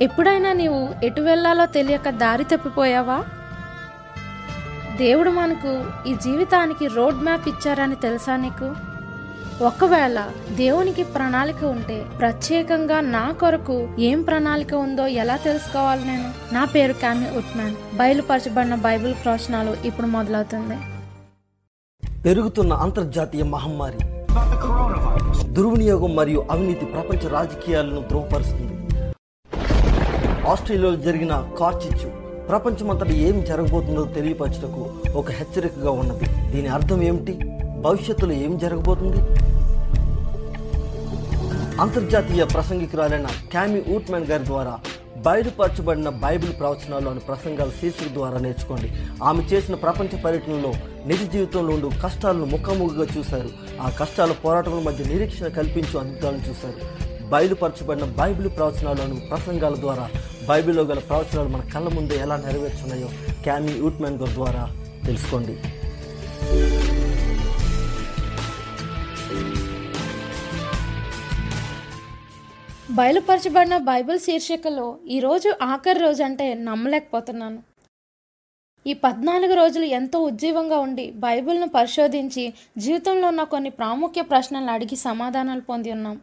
ఎప్పుడైనా నీవు ఎటు వెళ్ళాలో తెలియక దారి తప్పిపోయావా? దేవుడు మనకు ఈ జీవితానికి రోడ్ మ్యాప్ ఇచ్చారని తెలుసా నీకు? ఒకవేళ దేవునికి ప్రణాళిక ఉంటే ప్రత్యేకంగా నా కొరకు ఏం ప్రణాళిక ఉందో ఎలా తెలుసుకోవాలి నేను? నా పేరు క్యామి ఉట్మాన్. బయలుపరచబడిన బైబిల్ ప్రవచనాలు ఇప్పుడు మొదలవుతుంది. పెరుగుతున్న అంతర్జాతీయ మహమ్మారి దుర్వినియోగం మరియు అవినీతి ప్రపంచ రాజకీయాలను ద్రోహపరుస్తుంది ఆస్ట్రేలియాలో జరిగిన కార్చిచ్చు. ప్రపంచమంతటా ఏం జరగబోతుందో తెలియపరచుటకు ఒక హెచ్చరికగా ఉన్నది. దీని అర్థం ఏమిటి? భవిష్యత్తులో ఏం జరగబోతుంది? అంతర్జాతీయ ప్రసంగికురాలైన క్యామి ఊట్మెన్ గారి ద్వారా బయలుపరచబడిన బైబిల్ ప్రవచనాలు అనే ప్రసంగాల శీర్షిక ద్వారా నేర్చుకోండి. ఆమె చేసిన ప్రపంచ పర్యటనలో నిజ జీవితంలో ఉండు కష్టాలను ముఖాముఖిగా చూశారు. ఆ కష్టాల పోరాటముల మధ్య నిరీక్షణ కల్పించు అద్భుతాలను చూశారు. బయలుపరచబడిన బైబిల్ ప్రవచనాలను ప్రసంగాల ద్వారా బైబిల్లో గల ప్రవచనాలు మన కళ్ళ ముందే ఎలా నెరవేర్చున్నాయో క్యామీ యూట్మెన్ గారి ద్వారా తెలుసుకోండి. బయలుపరచబడిన బైబిల్ శీర్షికలో ఈరోజు ఆఖరి రోజు అంటే నమ్మలేకపోతున్నాను. ఈ పద్నాలుగు రోజులు ఎంతో ఉజ్జీవంగా ఉండి బైబిల్ను పరిశోధించి జీవితంలో ఉన్న కొన్ని ప్రాముఖ్య ప్రశ్నలు అడిగి సమాధానాలు పొంది ఉన్నాం.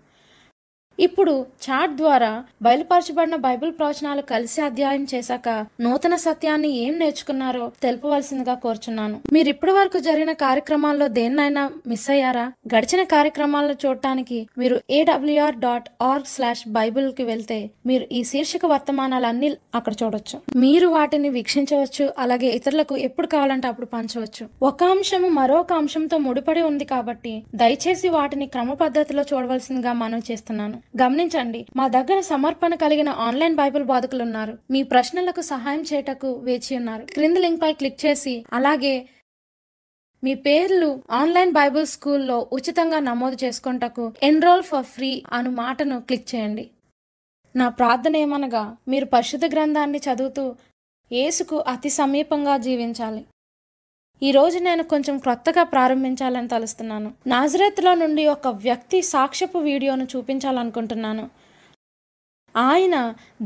ఇప్పుడు చాట్ ద్వారా బయలుపరచబడిన బైబిల్ ప్రవచనాలు కలిసి అధ్యాయం చేశాక నూతన సత్యాన్ని ఏం నేర్చుకున్నారో తెలుపవలసిందిగా కోరుచున్నాను. మీరు ఇప్పటి వరకు జరిగిన కార్యక్రమాల్లో దేన్నైనా మిస్ అయ్యారా? గడిచిన కార్యక్రమాలను చూడటానికి మీరు A W R dot org slash బైబిల్కి వెళ్తే మీరు ఈ శీర్షిక వర్తమానాలన్నీ అక్కడ చూడొచ్చు. మీరు వాటిని వీక్షించవచ్చు అలాగే ఇతరులకు ఎప్పుడు కావాలంటే అప్పుడు పంచవచ్చు. ఒక అంశము మరొక అంశంతో ముడిపడి ఉంది కాబట్టి దయచేసి వాటిని క్రమ పద్ధతిలో చూడవలసిందిగా మనం చేస్తున్నాను. గమనించండి మా దగ్గర సమర్పణ కలిగిన ఆన్లైన్ బైబిల్ బాధకులు ఉన్నారు మీ ప్రశ్నలకు సహాయం చేయటకు వేచి ఉన్నారు. క్రింది లింక్ పై క్లిక్ చేసి అలాగే మీ పేర్లు ఆన్లైన్ బైబిల్ స్కూల్లో ఉచితంగా నమోదు చేసుకుంటకు ఎన్రోల్ ఫర్ ఫ్రీ అను మాటను క్లిక్ చేయండి. నా ప్రార్థన ఏమనగా మీరు పరిశుద్ధ గ్రంథాన్ని చదువుతూ యేసుకు అతి సమీపంగా జీవించాలి. ఈ రోజు నేను కొంచెం క్రొత్తగా ప్రారంభించాలని తలుస్తున్నాను. నాజరేత్లో నుండి ఒక వ్యక్తి సాక్ష్యపు వీడియోను చూపించాలనుకుంటున్నాను. ఆయన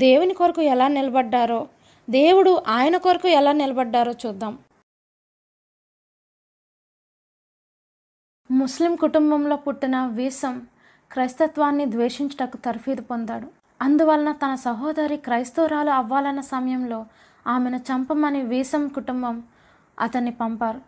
దేవుని కొరకు ఎలా నిలబడ్డారో దేవుడు ఆయన కొరకు ఎలా నిలబడ్డారో చూద్దాం. ముస్లిం కుటుంబంలో పుట్టిన వీసం క్రైస్తత్వాన్ని ద్వేషించుటకు తర్ఫీదు పొందాడు. అందువలన తన సహోదరి క్రైస్తవురాలు అవ్వాలన్న సమయంలో ఆమెను చంపమని వీసం కుటుంబం అతన్ని పంపారు.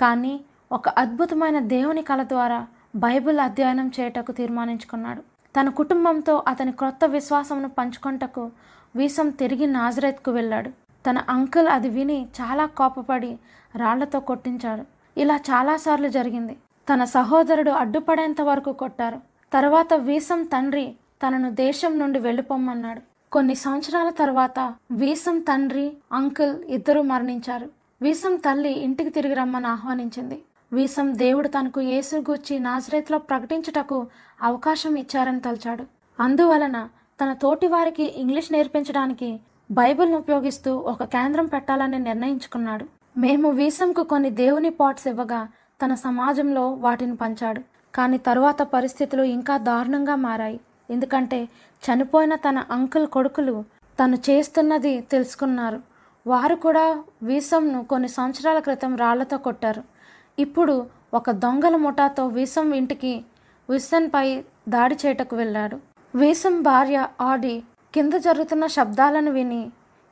కానీ ఒక అద్భుతమైన దేవుని కళ ద్వారా బైబిల్ అధ్యయనం చేయటకు తీర్మానించుకున్నాడు. తన కుటుంబంతో అతని క్రొత్త విశ్వాసమును పంచుకొంటకు వీసం తిరిగి నాజరేత్కు వెళ్ళాడు. తన అంకుల్ అది విని చాలా కోపపడి రాళ్ళతో కొట్టించాడు. ఇలా చాలాసార్లు జరిగింది. తన సహోదరుడు అడ్డుపడేంత వరకు కొట్టారు. తర్వాత వీసం తండ్రి తనను దేశం నుండి వెళ్ళిపోమ్మన్నాడు. కొన్ని సంవత్సరాల తర్వాత వీసం తండ్రి అంకుల్ ఇద్దరూ మరణించారు. వీసం తల్లి ఇంటికి తిరిగి రమ్మని ఆహ్వానించింది. వీసం దేవుడు తనకు యేసు గూర్చి నాజరేత్లో ప్రకటించుటకు అవకాశం ఇచ్చారని తలచాడు. అందువలన తన తోటి వారికి ఇంగ్లీష్ నేర్పించడానికి బైబిల్ను ఉపయోగిస్తూ ఒక కేంద్రం పెట్టాలని నిర్ణయించుకున్నాడు. మేము వీసంకు కొన్ని దేవుని పాట్స్ ఇవ్వగా తన సమాజంలో వాటిని పంచాడు. కానీ తరువాత పరిస్థితులు ఇంకా దారుణంగా మారాయి. ఎందుకంటే చనిపోయిన తన అంకుల్ కొడుకులు తను చేస్తున్నది తెలుసుకున్నారు. వారు కూడా వీసంను కొన్ని సంవత్సరాల క్రితం రాళ్ళతో కొట్టారు. ఇప్పుడు ఒక దొంగల ముఠాతో వీసం ఇంటికి విసన్పై దాడి చేయటకు వెళ్ళాడు. వీసం భార్య ఆడి కింద జరుగుతున్న శబ్దాలను విని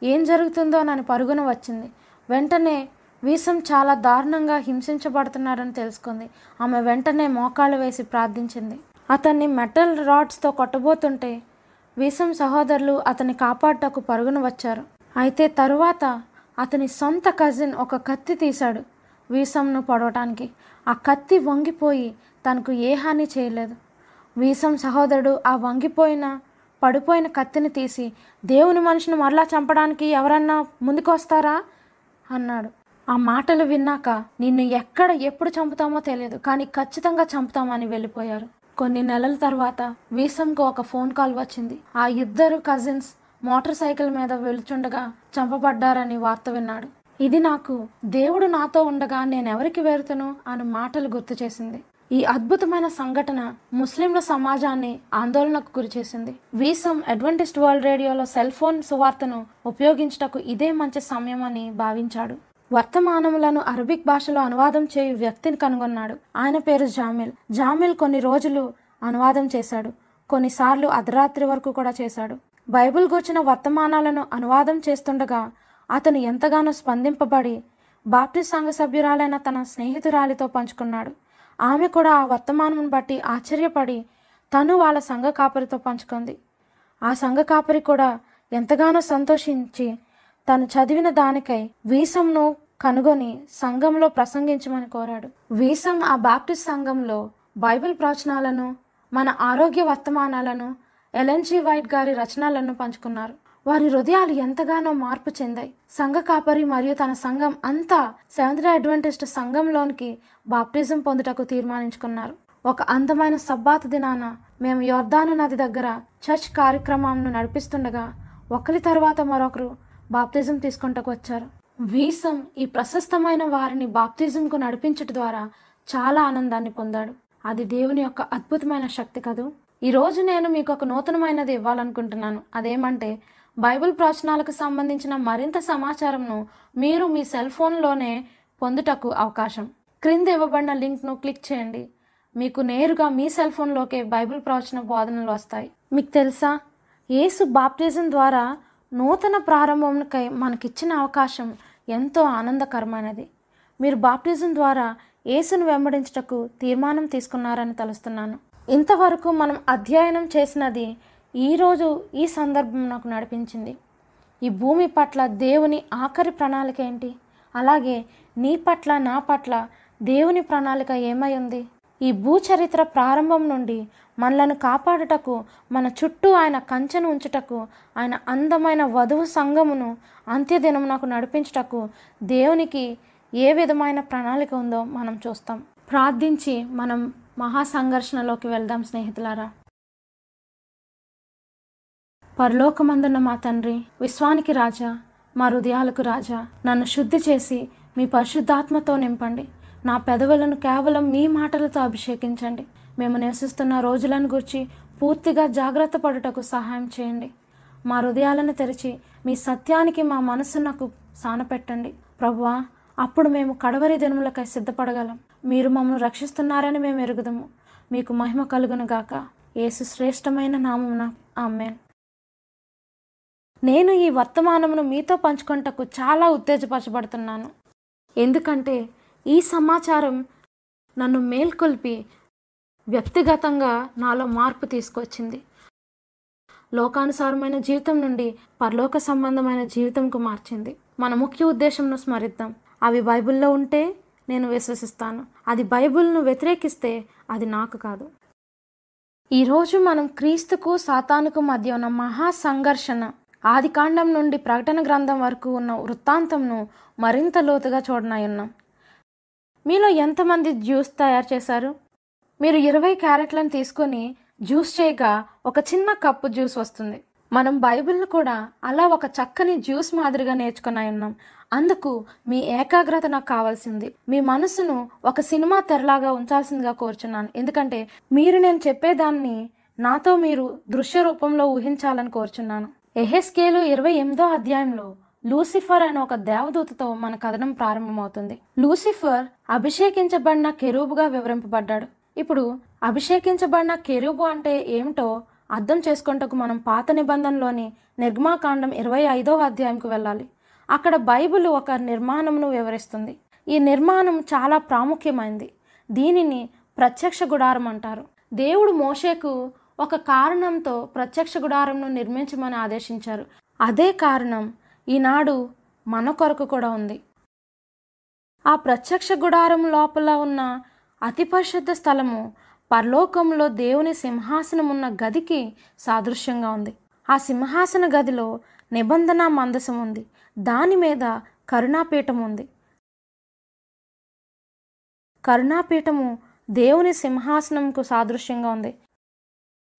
ఏం జరుగుతుందోనని పరుగున వచ్చింది. వెంటనే వీసం చాలా దారుణంగా హింసించబడుతున్నారని తెలుసుకుంది. ఆమె వెంటనే మోకాళ్ళు వేసి ప్రార్థించింది. అతన్ని మెటల్ రాడ్స్తో కొట్టబోతుంటే వీసం సహోదరులు అతన్ని కాపాడటకు పరుగున వచ్చారు. అయితే తరువాత అతని సొంత కజిన్ ఒక కత్తి తీశాడు వీసంను పొడవటానికి. ఆ కత్తి వంగిపోయి తనకు ఏ హాని చేయలేదు. వీసం సహోదరుడు ఆ వంగిపోయిన పడిపోయిన కత్తిని తీసి దేవుని మనిషిని మరలా చంపడానికి ఎవరన్నా ముందుకొస్తారా? అన్నాడు. ఆ మాటలు విన్నాక నిన్ను ఎక్కడ ఎప్పుడు చంపుతామో తెలియదు కానీ ఖచ్చితంగా చంపుతామని వెళ్ళిపోయారు. కొన్ని నెలల తర్వాత వీసంకు ఒక ఫోన్ కాల్ వచ్చింది. ఆ ఇద్దరు కజిన్స్ మోటార్ సైకిల్ మీద వెళుచుండగా చంపబడ్డారని వార్త విన్నాడు. ఇది నాకు దేవుడు నాతో ఉండగా నేనెవరికి వెరుతును అని మాటలు గుర్తు చేసింది. ఈ అద్భుతమైన సంఘటన ముస్లింల సమాజాన్ని ఆందోళనకు గురిచేసింది వీసం అడ్వెంటిస్ట్ వరల్డ్ రేడియోలో సెల్ ఫోన్ సువార్తను ఉపయోగించుటకు ఇదే మంచి సమయం అని భావించాడు. వర్తమానములను అరబిక్ భాషలో అనువాదం చేయు వ్యక్తిని కనుగొన్నాడు. ఆయన పేరు జామిల్. జామిల్ కొన్ని రోజులు అనువాదం చేశాడు. కొన్నిసార్లు అర్ధరాత్రి వరకు కూడా చేశాడు. బైబిల్ గూర్చిన వర్తమానాలను అనువాదం చేస్తుండగా అతను ఎంతగానో స్పందింపబడి బాప్టిస్ట్ సంఘ సభ్యురాలైన తన స్నేహితురాలితో పంచుకున్నాడు. ఆమె కూడా ఆ వర్తమానం బట్టి ఆశ్చర్యపడి తను వాళ్ళ సంఘ కాపరితో పంచుకుంది. ఆ సంఘ కాపరి కూడా ఎంతగానో సంతోషించి తను చదివిన దానికై వీసంను కనుగొని సంఘంలో ప్రసంగించమని కోరాడు. వీసం ఆ బాప్టిస్ట్ సంఘంలో బైబిల్ ప్రవచనాలను మన ఆరోగ్య వర్తమానాలను ఎల్ఎన్జీ వైట్ గారి రచనలను పంచుకున్నారు. వారి హృదయాలు ఎంతగానో మార్పు చెందాయి. సంఘ కాపరి మరియు తన సంఘం అంతా సెవెంత్ డే అడ్వెంటిస్ట్ సంఘంలోనికి బాప్టిజం పొందుటకు తీర్మానించుకున్నారు. ఒక అందమైన సబ్బాత్ దినాన మేము యోర్దాను నది దగ్గర చర్చ్ కార్యక్రమంను నడిపిస్తుండగా ఒకరి తర్వాత మరొకరు బాప్తిజం తీసుకుంటకు వచ్చారు. వీసం ఈ ప్రశస్తమైన వారిని బాప్తిజంకు నడిపించట ద్వారా చాలా ఆనందాన్ని పొందాడు. అది దేవుని యొక్క అద్భుతమైన శక్తి కదూ? ఈరోజు నేను మీకు ఒక నూతనమైనది ఇవ్వాలనుకుంటున్నాను. అదేమంటే బైబిల్ ప్రవచనాలకు సంబంధించిన మరింత సమాచారంను మీరు మీ సెల్ ఫోన్లోనే పొందుటకు అవకాశం. క్రింద ఇవ్వబడిన లింక్ను క్లిక్ చేయండి. మీకు నేరుగా మీ సెల్ ఫోన్లోకే బైబిల్ ప్రవచన బోధనలు వస్తాయి. మీకు తెలుసా? యేసు బాప్టిజం ద్వారా నూతన ప్రారంభంకై మనకిచ్చిన అవకాశం ఎంతో ఆనందకరమైనది. మీరు బాప్టిజం ద్వారా యేసును వెంబడించుటకు తీర్మానం తీసుకున్నారని తలుస్తున్నాను. ఇంతవరకు మనం అధ్యయనం చేసినది ఈరోజు ఈ సందర్భం నాకు నడిపించింది. ఈ భూమి పట్ల దేవుని ఆఖరి ప్రణాళిక ఏంటి? అలాగే నీ పట్ల నా పట్ల దేవుని ప్రణాళిక ఏమై ఉంది? ఈ భూచరిత్ర ప్రారంభం నుండి మనలను కాపాడుటకు మన చుట్టూ ఆయన కంచెను ఉంచుటకు ఆయన అందమైన వధువు సంఘమును అంత్యదినం నాకు నడిపించుటకు దేవునికి ఏ విధమైన ప్రణాళిక ఉందో మనం చూస్తాం. ప్రార్థించి మనం మహాసంఘర్షణలోకి వెళ్దాం స్నేహితులారా. పరలోకమందున్న మా తండ్రి విశ్వానికి రాజా మా హృదయాలకు రాజా నన్ను శుద్ధి చేసి మీ పరిశుద్ధాత్మతో నింపండి. నా పెదవులను కేవలం మీ మాటలతో అభిషేకించండి. మేము నివసిస్తున్న రోజులను గురించి పూర్తిగా జాగ్రత్త పడుటకు సహాయం చేయండి. మా హృదయాలను తెరిచి మీ సత్యానికి మా మనసునకు సానపెట్టండి ప్రభువా అప్పుడు మేము కడవరి దినములకై సిద్ధపడగలం. మీరు మమ్మల్ని రక్షిస్తున్నారని మేము ఎరుగుదము. మీకు మహిమ కలుగును గాక. యేసు శ్రేష్టమైన నామమున. ఆమెన్. నేను ఈ వర్తమానమును మీతో పంచుకొంటకు చాలా ఉత్తేజపరచబడుతున్నాను. ఎందుకంటే ఈ సమాచారం నన్ను మేల్కొల్పి వ్యక్తిగతంగా నాలో మార్పు తీసుకొచ్చింది. లోకానుసారమైన జీవితం నుండి పరలోక సంబంధమైన జీవితంకు మార్చింది. మన ముఖ్య ఉద్దేశంను స్మరిద్దాం. అవి బైబిల్లో ఉంటే నేను విశ్వసిస్తాను. అది బైబిల్ను వ్యతిరేకిస్తే అది నాకు కాదు. ఈరోజు మనం క్రీస్తుకు సాతానుకు మధ్య ఉన్న మహా సంఘర్షణ ఆదికాండం నుండి ప్రకటన గ్రంథం వరకు ఉన్న వృత్తాంతంను మరింత లోతుగా చూడనయున్నాం మీలో ఎంతమంది జ్యూస్ తయారు చేశారు? మీరు ఇరవై క్యారెట్లను తీసుకొని జ్యూస్ చేయగా ఒక చిన్న కప్పు జ్యూస్ వస్తుంది. మనం బైబిల్ను కూడా అలా ఒక చక్కని జ్యూస్ మాదిరిగా నేర్చుకుని అందుకు మీ ఏకాగ్రత నాకు కావాల్సింది. మీ మనసును ఒక సినిమా తెరలాగా ఉంచాల్సిందిగా కోరుచున్నాను. ఎందుకంటే మీరు నేను చెప్పేదాన్ని నాతో మీరు దృశ్య రూపంలో ఊహించాలని కోరుచున్నాను. ఎహెస్కేలు ఇరవై ఎనిమిదో అధ్యాయంలో లూసిఫర్ అనే ఒక దేవదూతతో మన కథనం ప్రారంభమవుతుంది. లూసిఫర్ అభిషేకించబడిన కెరూబుగా వివరింపబడ్డాడు. ఇప్పుడు అభిషేకించబడిన కెరూబు అంటే ఏమిటో అర్థం చేసుకుంటకు మనం పాత నిబంధనలోని నిర్మాకాండం ఇరవై ఐదో అధ్యాయంకు వెళ్ళాలి. అక్కడ బైబిల్ ఒక నిర్మాణమును వివరిస్తుంది. ఈ నిర్మాణం చాలా ప్రాముఖ్యమైంది. దీనిని ప్రత్యక్ష గుడారం అంటారు. దేవుడు మోషేకు ఒక కారణంతో ప్రత్యక్ష గుడారంను నిర్మించమని ఆదేశించారు. అదే కారణం ఈనాడు మన కొరకు కూడా ఉంది. ఆ ప్రత్యక్ష గుడారం లోపల ఉన్న అతి పరిశుద్ధ స్థలము పరలోకంలో దేవుని సింహాసనం ఉన్న గదికి సాదృశ్యంగా ఉంది. ఆ సింహాసన గదిలో నిబంధన మందసం ఉంది. దాని మీద కరుణాపీఠం ఉంది. కరుణాపీఠము దేవుని సింహాసనంకు సాదృశ్యంగా ఉంది.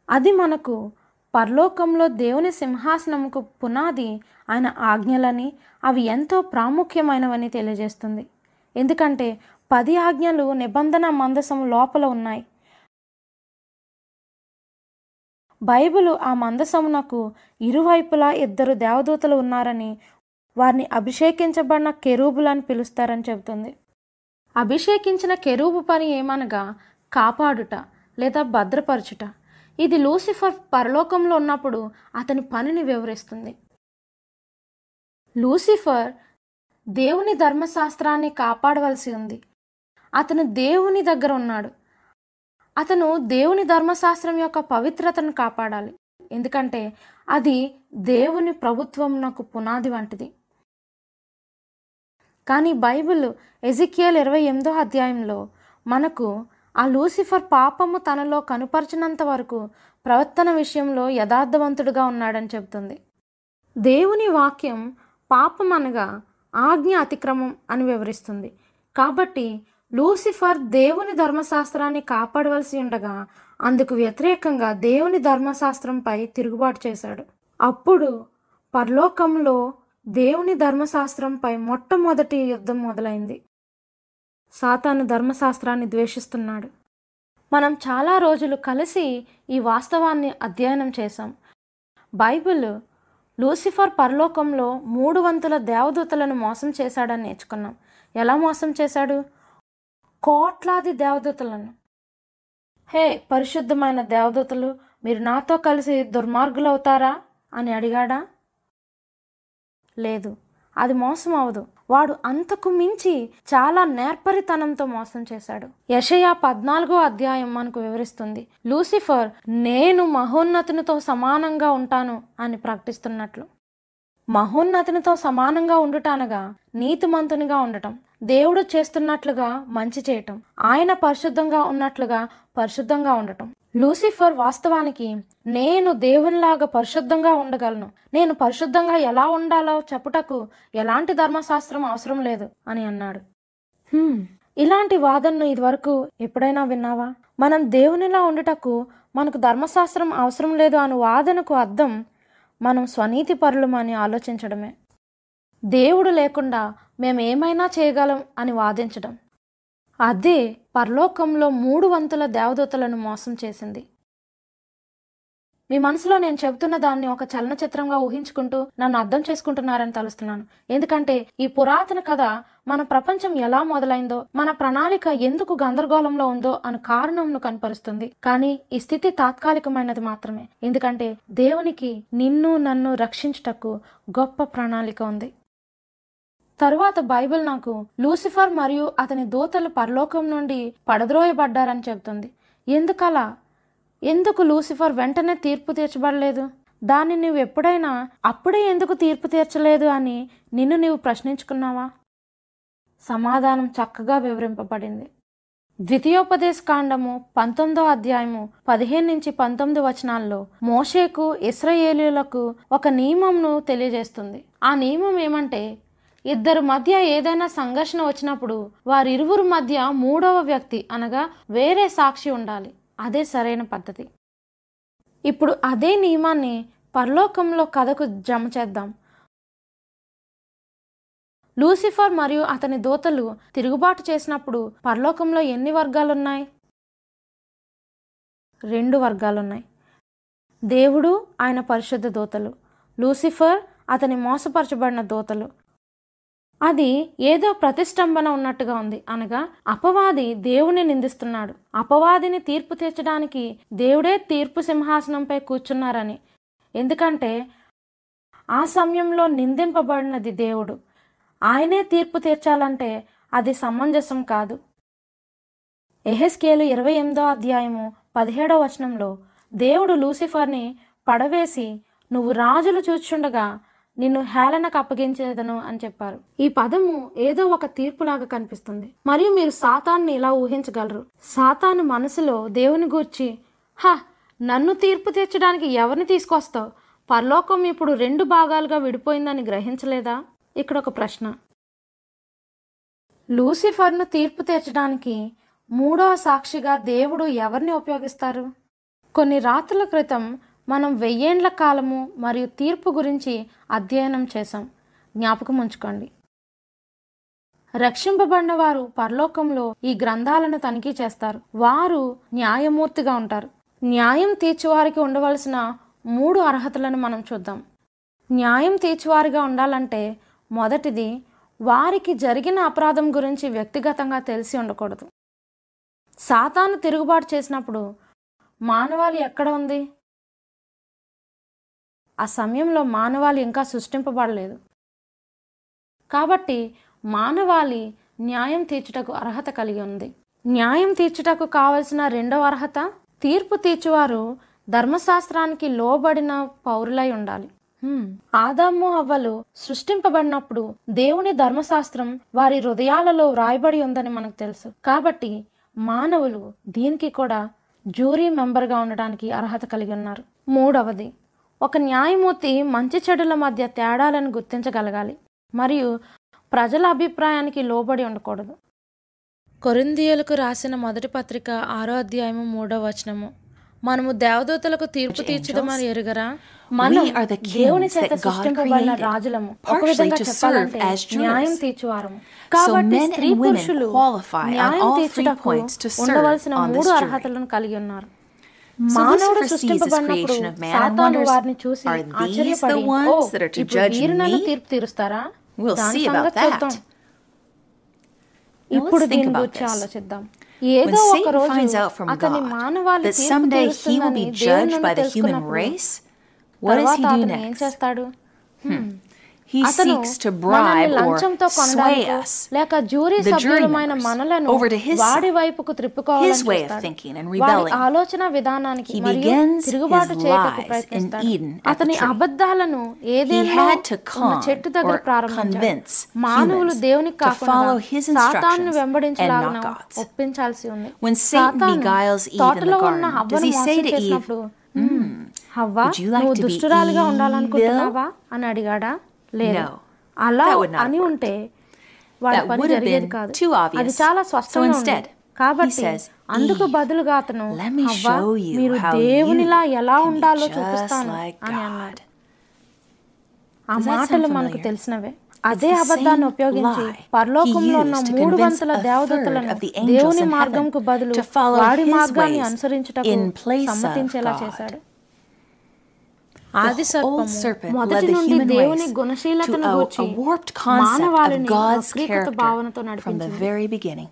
అది మనకు పరలోకంలో దేవుని సింహాసనముకు పునాది ఆయన ఆజ్ఞలని అవి ఎంతో ప్రాముఖ్యమైనవని తెలియజేస్తుంది. ఎందుకంటే పది ఆజ్ఞలు నిబంధన మందసం లోపల ఉన్నాయి. బైబిల్ ఆ మందసమునకు ఇరువైపులా ఇద్దరు దేవదూతలు ఉన్నారని వారిని అభిషేకించబడిన కెరూబులని పిలుస్తారని చెబుతుంది. అభిషేకించిన కెరూబు పని ఏమనగా కాపాడుట లేదా భద్రపరచుట. ఇది లూసిఫర్ పరలోకంలో ఉన్నప్పుడు అతని పనిని వివరిస్తుంది. లూసిఫర్ దేవుని ధర్మశాస్త్రాన్ని కాపాడవలసి ఉంది. అతను దేవుని దగ్గర ఉన్నాడు. అతను దేవుని ధర్మశాస్త్రం యొక్క పవిత్రతను కాపాడాలి. ఎందుకంటే అది దేవుని ప్రభుత్వంనకు పునాది వంటిది. కానీ బైబిల్ ఎజికియల్ ఇరవై ఎనిమిదో అధ్యాయంలో మనకు ఆ లూసిఫర్ పాపము తనలో కనుపరిచినంత వరకు ప్రవర్తన విషయంలో యథార్థవంతుడుగా ఉన్నాడని చెబుతుంది. దేవుని వాక్యం పాపం అనగా ఆజ్ఞ అతిక్రమం అని వివరిస్తుంది. కాబట్టి లూసిఫర్ దేవుని ధర్మశాస్త్రాన్ని కాపాడవలసి ఉండగా అందుకు వ్యతిరేకంగా దేవుని ధర్మశాస్త్రంపై తిరుగుబాటు చేశాడు. అప్పుడు పరలోకంలో దేవుని ధర్మశాస్త్రంపై మొట్టమొదటి యుద్ధం మొదలైంది. సాతాను ధర్మశాస్త్రాన్ని ద్వేషిస్తున్నాడు. మనం చాలా రోజులు కలిసి ఈ వాస్తవాన్ని అధ్యయనం చేశాం. బైబిల్ లూసిఫర్ పరలోకంలో మూడు వంతుల దేవదూతలను మోసం చేశాడని నేర్చుకున్నాం. ఎలా మోసం చేశాడు? కోట్లాది దేవదూతలను. హే పరిశుద్ధమైన దేవదూతలు మీరు నాతో కలిసి దుర్మార్గులవుతారా? అని అడిగాడా? లేదు. అది మోసం అవదు వాడు అంతకు మించి చాలా నేర్పరితనంతో మోసం చేశాడు. యషయా పద్నాలుగో అధ్యాయం మనకు వివరిస్తుంది. లూసిఫర్ నేను మహోన్నతునితో సమానంగా ఉంటాను అని ప్రకటిస్తున్నట్లు. మహోన్నతునితో సమానంగా ఉండుటానగా నీతిమంతునిగా ఉండటం దేవుడు చేస్తున్నట్లుగా మంచి చేయటం ఆయన పరిశుద్ధంగా ఉన్నట్లుగా పరిశుద్ధంగా ఉండటం. లూసిఫర్ వాస్తవానికి నేను దేవునిలాగా పరిశుద్ధంగా ఉండగలను. నేను పరిశుద్ధంగా ఎలా ఉండాలో చెప్పుటకు ఎలాంటి ధర్మశాస్త్రం అవసరం లేదు అని అన్నాడు. ఇలాంటి వాదనను ఇదివరకు ఎప్పుడైనా విన్నావా? మనం దేవునిలా ఉండుటకు మనకు ధర్మశాస్త్రం అవసరం లేదు అని వాదనకు అర్థం మనం స్వనీతి పరులమని ఆలోచించడమే. దేవుడు లేకుండా మేము ఏమైనా చేయగలం అని వాదించడం. అదే పరలోకంలో మూడు వంతుల దేవదూతలను మోసం చేసింది. మీ మనసులో నేను చెబుతున్న దాన్ని ఒక చలనచిత్రంగా ఊహించుకుంటూ నన్ను అర్థం చేసుకుంటున్నారని తలుస్తున్నాను. ఎందుకంటే ఈ పురాతన కథ మన ప్రపంచం ఎలా మొదలైందో మన ప్రణాళిక ఎందుకు గందరగోళంలో ఉందో అని కారణంను కనపరుస్తుంది. కానీ ఈ స్థితి తాత్కాలికమైనది మాత్రమే. ఎందుకంటే దేవునికి నిన్ను నన్ను రక్షించుటకు గొప్ప ప్రణాళిక ఉంది. తరువాత బైబిల్ నాకు లూసిఫర్ మరియు అతని దూతలు పరలోకం నుండి పడద్రోయబడ్డారని చెబుతుంది. ఎందుకలా? ఎందుకు లూసిఫర్ వెంటనే తీర్పు తీర్చబడలేదు? దాన్ని నువ్వు ఎప్పుడైనా అప్పుడే ఎందుకు తీర్పు తీర్చలేదు అని నిన్ను నీవు ప్రశ్నించుకున్నావా? సమాధానం చక్కగా వివరింపబడింది. ద్వితీయోపదేశ కాండము పంతొమ్మిదో అధ్యాయము పదిహేను నుంచి పంతొమ్మిది వచనాల్లో మోషేకు ఇస్రాయేలీలకు ఒక నియమంను తెలియజేస్తుంది. ఆ నియమం ఏమంటే ఇద్దరు మధ్య ఏదైనా సంఘర్షణ వచ్చినప్పుడు వారిరువురు మధ్య మూడవ వ్యక్తి అనగా వేరే సాక్షి ఉండాలి. అదే సరైన పద్ధతి. ఇప్పుడు అదే నియమాన్ని పరలోకంలో కథకు జమ చేద్దాం. లూసిఫర్ మరియు అతని దూతలు తిరుగుబాటు చేసినప్పుడు పరలోకంలో ఎన్ని వర్గాలున్నాయి? రెండు వర్గాలున్నాయి. దేవుడు ఆయన పరిశుద్ధ దూతలు. లూసిఫర్ అతని మోసపరచబడిన దూతలు. అది ఏదో ప్రతిష్టంభన ఉన్నట్టుగా ఉంది. అనగా అపవాది దేవుని నిందిస్తున్నాడు. అపవాదిని తీర్పు తీర్చడానికి దేవుడే తీర్పు సింహాసనంపై కూర్చున్నారని. ఎందుకంటే ఆ సమయంలో నిందింపబడినది దేవుడు. ఆయనే తీర్పు తీర్చాలంటే అది సమంజసం కాదు. ఎహెస్కేలు ఇరవై ఎనిమిదో అధ్యాయము పదిహేడో వచనంలో దేవుడు లూసిఫర్ని పడవేసి నువ్వు రాజులు చూచుండగా నిన్ను హేళనకు అప్పగించేదను అని చెప్పారు. ఈ పదము ఏదో ఒక తీర్పులాగా కనిపిస్తుంది. మరియు మీరు సాతాన్ని ఇలా ఊహించగలరు. సాతాను మనసులో దేవుని గూర్చి హ నన్ను తీర్పు తీర్చడానికి ఎవరిని తీసుకొస్తావు? పరలోకం ఇప్పుడు రెండు భాగాలుగా విడిపోయిందని గ్రహించలేదా? ఇక్కడ ఒక ప్రశ్న. లూసిఫర్ను తీర్పు తీర్చడానికి మూడవ సాక్షిగా దేవుడు ఎవరిని ఉపయోగిస్తారు? కొన్ని రాత్రుల క్రితం మనం వెయ్యేండ్ల కాలము మరియు తీర్పు గురించి అధ్యయనం చేశాం. జ్ఞాపకం ఉంచుకోండి. రక్షింపబడిన వారు పరలోకంలో ఈ గ్రంథాలను తనిఖీ చేస్తారు. వారు న్యాయమూర్తిగా ఉంటారు. న్యాయం తీర్చివారికి ఉండవలసిన మూడు అర్హతలను మనం చూద్దాం. న్యాయం తీర్చివారిగా ఉండాలంటే మొదటిది వారికి జరిగిన అపరాధం గురించి వ్యక్తిగతంగా తెలిసి ఉండకూడదు. సాతాను తిరుగుబాటు చేసినప్పుడు మానవాళి ఎక్కడ ఉంది? ఆ సమయంలో మానవాళి ఇంకా సృష్టింపబడలేదు. కాబట్టి మానవాళి న్యాయం తీర్చుటకు అర్హత కలిగి ఉంది. న్యాయం తీర్చుటకు కావలసిన రెండవ అర్హత తీర్పు తీర్చువారు ధర్మశాస్త్రానికి లోబడిన పౌరులై ఉండాలి. ఆదాము అవ్వలు సృష్టింపబడినప్పుడు దేవుని ధర్మశాస్త్రం వారి హృదయాలలో వ్రాయబడి ఉందని మనకు తెలుసు. కాబట్టి మానవులు దీనికి కూడా జ్యూరీ మెంబర్గా ఉండడానికి అర్హత కలిగి ఉన్నారు. మూడవది ఒక న్యాయమూర్తి మంచి చెడుల మధ్య తేడాలను గుర్తించగలగాలి మరియు ప్రజల అభిప్రాయానికి లోబడి ఉండకూడదు. కొరిందియలకు రాసిన మొదటి పత్రిక ఆరో అధ్యాయము మూడో వచనము. మనము దేవదూతలకు తీర్పు తీర్చదమని ఎరుగరా? మనం దేవుని చేత సృష్టింపబడిన రాజులము. ఒక విధంగా చెప్పాలంటే. న్యాయం తీర్చువారము. కాబట్టి స్త్రీ పురుషులు qualify on న్యాయం తీర్చుటకు ఉండవలసిన మూడు. అర్హతలను కలిగి ఉన్నారు. మానవుడు Lucifer sees this సృష్టింపబడినప్పుడు creation of man and సాతాను wonders, వారిని చూసి are these the ఆశ్చర్యపడి ones oh that are to ఇప్పుడు judge వీరు నన్ను me? తీర్పు తీరుస్తారా We'll దాని see about సంగతి చూద్దాం that. Now ఇప్పుడు let's think దీని about గురించి this. ఆలోచిద్దాం When ఏదో ఒక Satan రోజు finds out from అతని God మానవాళి that తీర్పు someday he will తీరుస్తుందని be దేవుడు judged నన్ను by the human తెలుసుకున్నప్పుడు race, what does తర్వాత he do అతను ఏం next? చేస్తాడు He అతను seeks to మనల్ని bribe or లంచంతో sway కొనడానికో us, లేక జ్యూరీ the jury సభ్యులమైన members, మనలను over to his వాడి side, వైపుకు త్రిప్పుకోవాలని his way of చూస్తాడు. thinking and వాడి rebelling. ఆలోచన విధానానికి He మరియు begins తిరుగుబాటు his చేయటకు lies ప్రయత్నిస్తాడు in Eden at the అతని tree. అబద్ధాలను ఏదేనో had to ఉన్న con చెట్టు దగ్గర or ప్రారంభించాడు convince మానవులు humans దేవునికి to కాకుండా follow his సాతాను instructions వెంబడించలాగిన and not God's. ఒప్పించాల్సి ఉంది When Satan సాతాను beguiles Eve in తోటలో the ఉన్న garden, హవ్వను does he say మోసం to Eve, చేసినప్పుడు "మ్మ్, హవ్వ would you like నువ్వు to be దుష్టురాలిగా evil?" ఉండాలనుకుంటున్నావా అని అడిగాడా లేదు. అలా అని ఉంటే వాళ్ళ పని చాలా స్వచ్ఛంగా కాబట్టి అందుకు బదులుగా అతను మీరు దేవునిలా ఎలా ఉండాలో చూపిస్తాను ఆ మాటలు మనకు తెలిసినవే. అదే అబద్ధాన్ని ఉపయోగించి పరలోకంలో ఉన్న మూడు వంతుల దేవదత్తులను దేవుని మార్గంకు బదులు వాడి మార్గాన్ని అనుసరించటం సమ్మతించేలా చేశాడు. మొదటి led the నుండి human దేవుని race గుణశీలతను to a- గూర్చి a warped concept మానవాళిని of God's వక్రీకృత భావనతో character from the నడిపించింది very beginning.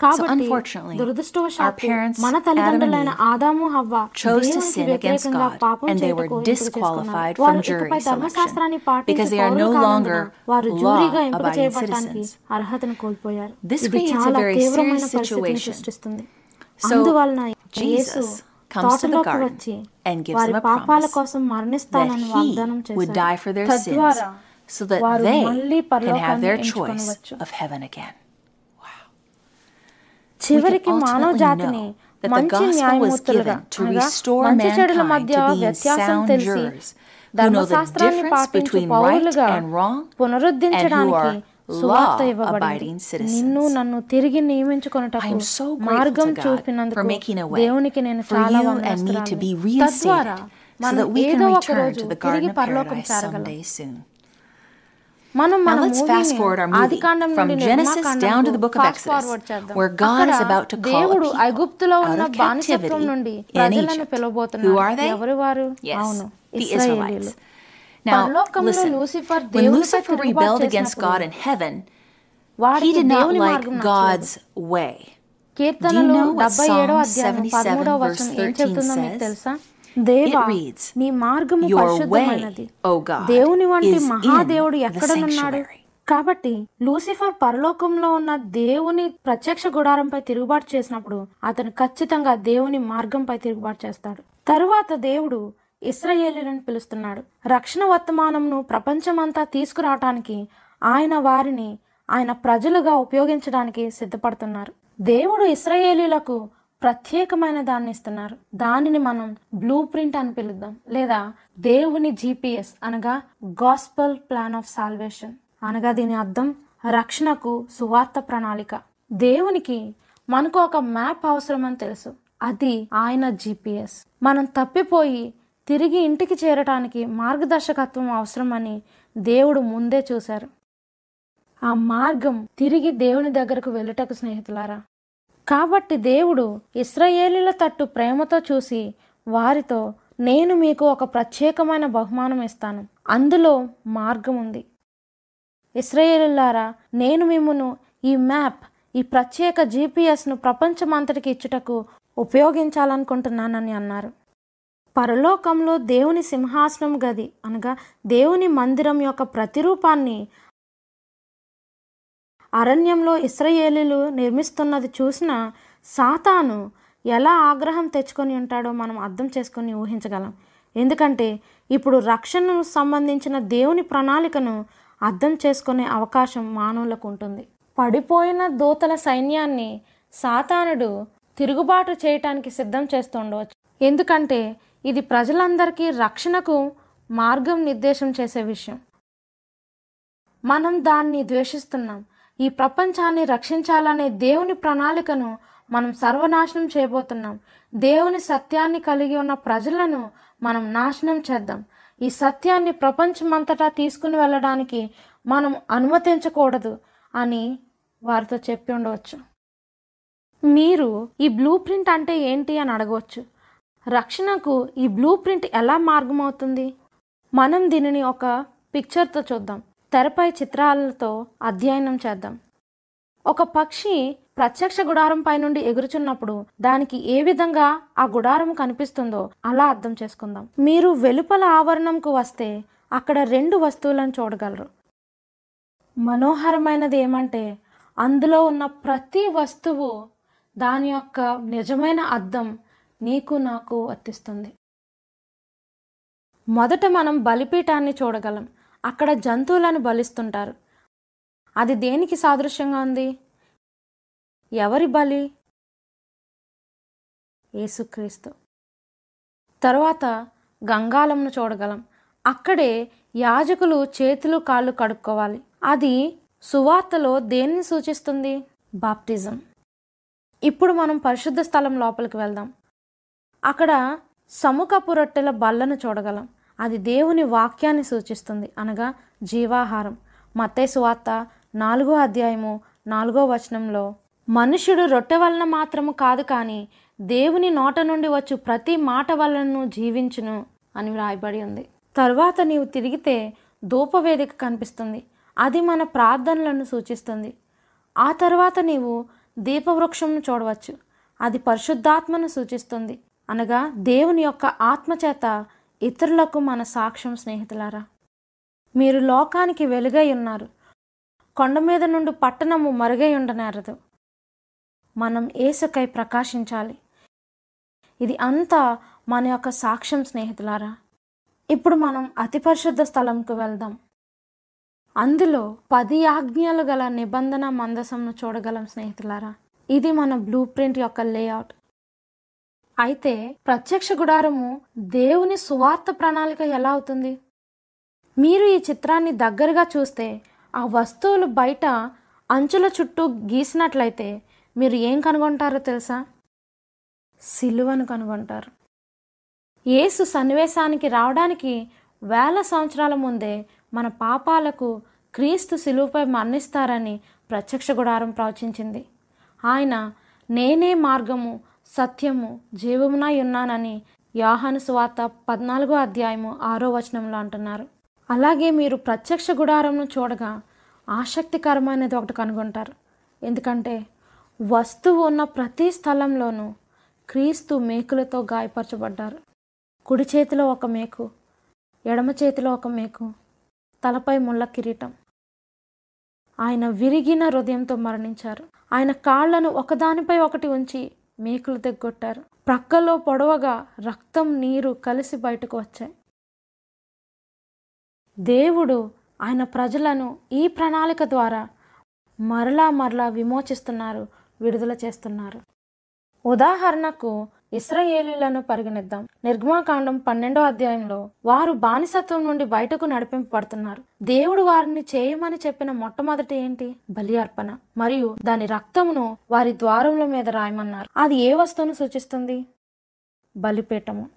కాబట్టి unfortunately, our దురదృష్టవశాత్తు parents, మన Adam and తల్లిదండ్రులైన Eve, ఆదాము హవ్వ chose to దేవునికి sin against వ్యతిరేకంగా God, పాపం and they చేయుటకు were ఎంపిక చేసుకున్నారు. disqualified వారు from jury ఇకపై ధర్మశాస్త్రాన్ని selection పాటించే because they are no పౌరులు longer కానందున వారు జూరీగా ఎంపిక law-abiding చేయబడటానికి citizens. అర్హతను కోల్పోయారు This ఇది creates a చాలా very తీవ్రమైన serious పరిస్థితిని situation. సృష్టిస్తుంది So, అందువలన యేసు Jesus comes to the తోటలోకి garden వచ్చి and gives వారి them a పాపాల promise కోసం that మరణిస్తానని వాగ్దానం he would చేశారు die for their sins తద్వారా so that వారు they మళ్ళీ can have పరలోకాన్ని their choice ఎంచుకొనవచ్చు of heaven again. చివరికి We can మానవ ultimately జాతిని know that the మంచి gospel was న్యాయమూర్తులుగా given to అనగా restore మంచి చెడుల mankind మధ్య to being వ్యత్యాసం sound తెలిసి jurors who know the ధర్మశాస్త్రాన్ని difference పాటించు between right పౌరులుగా and wrong పునరుద్ధరించడానికి law abiding citizens. I am so grateful to God for making a way for you and me to be reinstated so that we can return to the Garden of Paradise someday soon. Now let's fast forward our movie from Genesis down to the book of Exodus, where God is about to call a people out of captivity in Egypt. Who are they? Yes, the Israelites. Now, listen, when Lucifer rebelled against God in heaven, he did not like. God's way. కీర్తనలు know what Psalm అధ్యాయం 77 పదమూడవ verse వచనం ఏం 13 చెప్తుందో మీకు says? తెలుసా దేవా It reads, నీ మార్గము "Your పరిశుద్ధమైనది way, O God, దేవుని వంటి is మహాదేవుడు in the ఎక్కడనున్నాడు sanctuary." కాబట్టి లూసిఫర్ పరలోకంలో ఉన్న దేవుని ప్రత్యక్ష గుడారంపై తిరుగుబాటు చేసినప్పుడు అతను ఖచ్చితంగా దేవుని మార్గంపై తిరుగుబాటు చేస్తాడు తరువాత దేవుడు ఇస్రాయేలీలను పిలుస్తున్నాడు. రక్షణ వర్తమానంను ప్రపంచమంతా తీసుకురావటానికి ఆయన వారిని ఆయన ప్రజలుగా ఉపయోగించడానికి సిద్ధపడుతున్నారు. దేవుడు ఇస్రాయేలీలకు ప్రత్యేకమైన దాన్ని ఇస్తున్నారు. దానిని మనం బ్లూ ప్రింట్ అని పిలుద్దాం. లేదా దేవుని జీపీఎస్ అనగా గాస్పల్ ప్లాన్ ఆఫ్ సాల్వేషన్. అనగా దీని అర్థం రక్షణకు సువార్త ప్రణాళిక. దేవునికి మనకు ఒక మ్యాప్ అవసరమని తెలుసు. అది ఆయన జీపీఎస్. మనం తప్పిపోయి తిరిగి ఇంటికి చేరటానికి మార్గదర్శకత్వం అవసరమని దేవుడు ముందే చూశారు. ఆ మార్గం తిరిగి దేవుని దగ్గరకు వెళ్ళుటకు స్నేహితులారా. కాబట్టి దేవుడు ఇస్రాయేలీల తట్టు ప్రేమతో చూసి వారితో నేను మీకు ఒక ప్రత్యేకమైన బహుమానం ఇస్తాను. అందులో మార్గం ఉంది. ఇస్రాయేలులారా నేను మిమ్మను ఈ మ్యాప్ ఈ ప్రత్యేక జీపీఎస్ను ప్రపంచమంతటికి ఇచ్చుటకు ఉపయోగించాలనుకుంటున్నానని అన్నారు. పరలోకంలో దేవుని సింహాసనం గది అనగా దేవుని మందిరం యొక్క ప్రతిరూపాన్ని అరణ్యంలో ఇస్రయేలీలు నిర్మిస్తున్నది చూసిన సాతాను ఎలా ఆగ్రహం తెచ్చుకొని ఉంటాడో మనం అర్థం చేసుకొని ఊహించగలం. ఎందుకంటే ఇప్పుడు రక్షణను సంబంధించిన దేవుని ప్రణాళికను అర్థం చేసుకునే అవకాశం మానవులకు ఉంటుంది. పడిపోయిన దూతల సైన్యాన్ని సాతానుడు తిరుగుబాటు చేయటానికి సిద్ధం చేస్తుండవచ్చు ఎందుకంటే ఇది ప్రజలందరికీ రక్షణకు మార్గం నిర్దేశం చేసే విషయం. మనం దాన్ని ద్వేషిస్తున్నాం. ఈ ప్రపంచాన్ని రక్షించాలనే దేవుని ప్రణాళికను మనం సర్వనాశనం చేయబోతున్నాం. దేవుని సత్యాన్ని కలిగి ఉన్న ప్రజలను మనం నాశనం చేద్దాం. ఈ సత్యాన్ని ప్రపంచమంతటా తీసుకుని వెళ్ళడానికి మనం అనుమతించకూడదు అని వారితో చెప్పి ఉండవచ్చు. మీరు ఈ బ్లూ ప్రింట్ అంటే ఏంటి అని అడగవచ్చు. రక్షణకు ఈ బ్లూ ప్రింట్ ఎలా మార్గమవుతుంది? మనం దీనిని ఒక పిక్చర్తో చూద్దాం. తెరపై చిత్రాలతో అధ్యయనం చేద్దాం. ఒక పక్షి ప్రత్యక్ష గుడారం పై నుండి ఎగురుచున్నప్పుడు దానికి ఏ విధంగా ఆ గుడారం కనిపిస్తుందో అలా అర్థం చేసుకుందాం. మీరు వెలుపల ఆవరణంకు వస్తే అక్కడ రెండు వస్తువులను చూడగలరు. మనోహరమైనది ఏమంటే అందులో ఉన్న ప్రతి వస్తువు దాని యొక్క నిజమైన అర్థం నీకు నాకు వర్తిస్తుంది. మొదట మనం బలిపీఠాన్ని చూడగలం. అక్కడ జంతువులను బలిస్తుంటారు. అది దేనికి సాదృశ్యంగా ఉంది? ఎవరి బలి? యేసుక్రీస్తు. తరువాత గంగాలంను చూడగలం. అక్కడే యాజకులు చేతులు కాళ్ళు కడుక్కోవాలి. అది సువార్తలో దేన్ని సూచిస్తుంది? బాప్టిజం ఇప్పుడు మనం పరిశుద్ధ స్థలం లోపలికి వెళ్దాం. అక్కడ సముఖపు రొట్టెల బల్లను చూడగలం. అది దేవుని వాక్యాన్ని సూచిస్తుంది. అనగా జీవాహారం. మత్తే సువార్త నాలుగో అధ్యాయము నాలుగో వచనంలో మనుషుడు రొట్టె వలన మాత్రము కాదు కానీ దేవుని నోట నుండి వచ్చు ప్రతి మాట వలనను జీవించును అని వ్రాయబడి ఉంది. తరువాత నీవు తిరిగితే ధూపవేదిక కనిపిస్తుంది. అది మన ప్రార్థనలను సూచిస్తుంది. ఆ తర్వాత నీవు దీపవృక్షంను చూడవచ్చు. అది పరిశుద్ధాత్మను సూచిస్తుంది. అనగా దేవుని యొక్క ఆత్మచేత ఇతరులకు మన సాక్ష్యం స్నేహితులారా. మీరు లోకానికి వెలుగై ఉన్నారు. కొండ మీద నుండి పట్టణము మరుగై ఉండనేరదు. మనం ఏసుకై ప్రకాశించాలి. ఇది అంతా మన యొక్క సాక్ష్యం స్నేహితులారా. ఇప్పుడు మనం అతి పరిశుద్ధ స్థలంకు వెళ్దాం. అందులో పది ఆజ్ఞలు గల నిబంధన మందసంను చూడగలం స్నేహితులారా. ఇది మన బ్లూ ప్రింట్ యొక్క లేఅవుట్. అయితే ప్రత్యక్ష గుడారము దేవుని సువార్త ప్రణాళిక ఎలా అవుతుంది? మీరు ఈ చిత్రాన్ని దగ్గరగా చూస్తే ఆ వస్తువులు బయట అంచుల చుట్టూ గీసినట్లయితే మీరు ఏం కనుగొంటారో తెలుసా? సిలువను కనుగొంటారు. యేసు సన్నివేశానికి రావడానికి వేల సంవత్సరాల ముందే మన పాపాలకు క్రీస్తు సిలువపై మరణిస్తారని ప్రత్యక్ష గుడారం ప్రవచించింది. ఆయన నేనే మార్గము సత్యము జీవమునై ఉన్నానని యాహాను సువార్త పద్నాలుగో అధ్యాయము ఆరో వచనంలో అంటున్నారు. అలాగే మీరు ప్రత్యక్ష గుడారంను చూడగా ఆసక్తికరమైనది ఒకటి కనుగొంటారు. ఎందుకంటే వస్తువు ఉన్న ప్రతి స్థలంలోనూ క్రీస్తు మేకులతో గాయపరచబడ్డారు. కుడి చేతిలో ఒక మేకు ఎడమ చేతిలో ఒక మేకు తలపై ముళ్ళ కిరీటం. ఆయన విరిగిన హృదయంతో మరణించారు. ఆయన కాళ్ళను ఒకదానిపై ఒకటి ఉంచి మేకులు తెగ్గొట్టారు. ప్రక్కలో పొడవగా రక్తం నీరు కలిసి బయటకు వచ్చాయి. దేవుడు ఆయన ప్రజలను ఈ ప్రణాళిక ద్వారా మరలా మరలా విమోచిస్తున్నారు విడుదల చేస్తున్నారు. ఉదాహరణకు ఇస్రాయేలీలను పరిగణిద్దాం. నిర్గమాకాండం పన్నెండో అధ్యాయంలో వారు బానిసత్వం నుండి బయటకు నడిపింపబడుతున్నారు. దేవుడు వారిని చేయమని చెప్పిన మొట్టమొదటి ఏంటి? బలి అర్పణ మరియు దాని రక్తమును వారి ద్వారముల మీద రాయమన్నారు. అది ఏ వస్తువును సూచిస్తుంది? బలిపీఠము.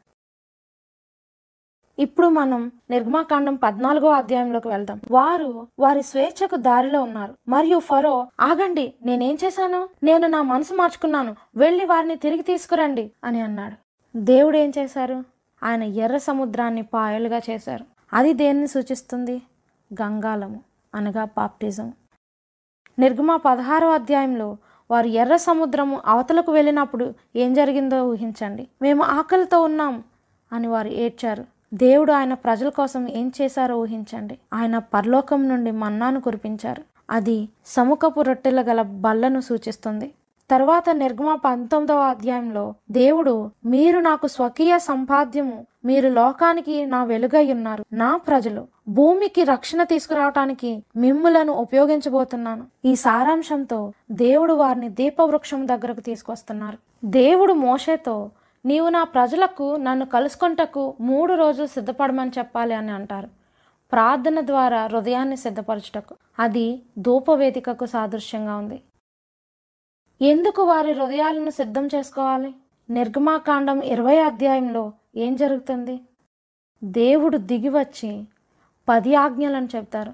ఇప్పుడు మనం నిర్మాకాండం పద్నాలుగో అధ్యాయంలోకి వెళ్దాం. వారు వారి స్వేచ్ఛకు దారిలో ఉన్నారు. మరియు ఫరో ఆగండి నేనేం చేశాను? నేను నా మనసు మార్చుకున్నాను. వెళ్ళి వారిని తిరిగి తీసుకురండి అని అన్నాడు. దేవుడు ఏం చేశారు? ఆయన ఎర్ర సముద్రాన్ని పాయలుగా చేశారు. అది దేన్ని సూచిస్తుంది? గంగాలము అనగా బాప్టిజం. నిర్గమ పదహారో అధ్యాయంలో వారు ఎర్ర సముద్రము అవతలకు వెళ్ళినప్పుడు ఏం జరిగిందో ఊహించండి. మేము ఆకలితో ఉన్నాం అని వారు ఏడ్చారు. దేవుడు ఆయన ప్రజల కోసం ఏం చేశారో ఊహించండి. ఆయన పరలోకం నుండి మన్నాను కురిపించారు. అది సముఖపు రొట్టెల గల బల్లను సూచిస్తుంది. తర్వాత నిర్గమ పంతొమ్మిదవ అధ్యాయంలో దేవుడు మీరు నాకు స్వకీయ సంపాద్యము మీరు లోకానికి నా వెలుగై ఉన్నారు. నా ప్రజలు భూమికి రక్షణ తీసుకురావటానికి మిమ్ములను ఉపయోగించబోతున్నాను. ఈ సారాంశంతో దేవుడు వారిని దీపవృక్షం దగ్గరకు తీసుకొస్తున్నారు. దేవుడు మోషేతో నీవు నా ప్రజలకు నన్ను కలుసుకుంటకు మూడు రోజులు సిద్ధపడమని చెప్పాలి అని అంటారు. ప్రార్థన ద్వారా హృదయాన్ని సిద్ధపరచుటకు. అది ధూపవేదికకు సాదృశ్యంగా ఉంది. ఎందుకు వారి హృదయాలను సిద్ధం చేసుకోవాలి? నిర్గమాకాండం ఇరవై అధ్యాయంలో ఏం జరుగుతుంది? దేవుడు దిగివచ్చి పది ఆజ్ఞలను చెప్తారు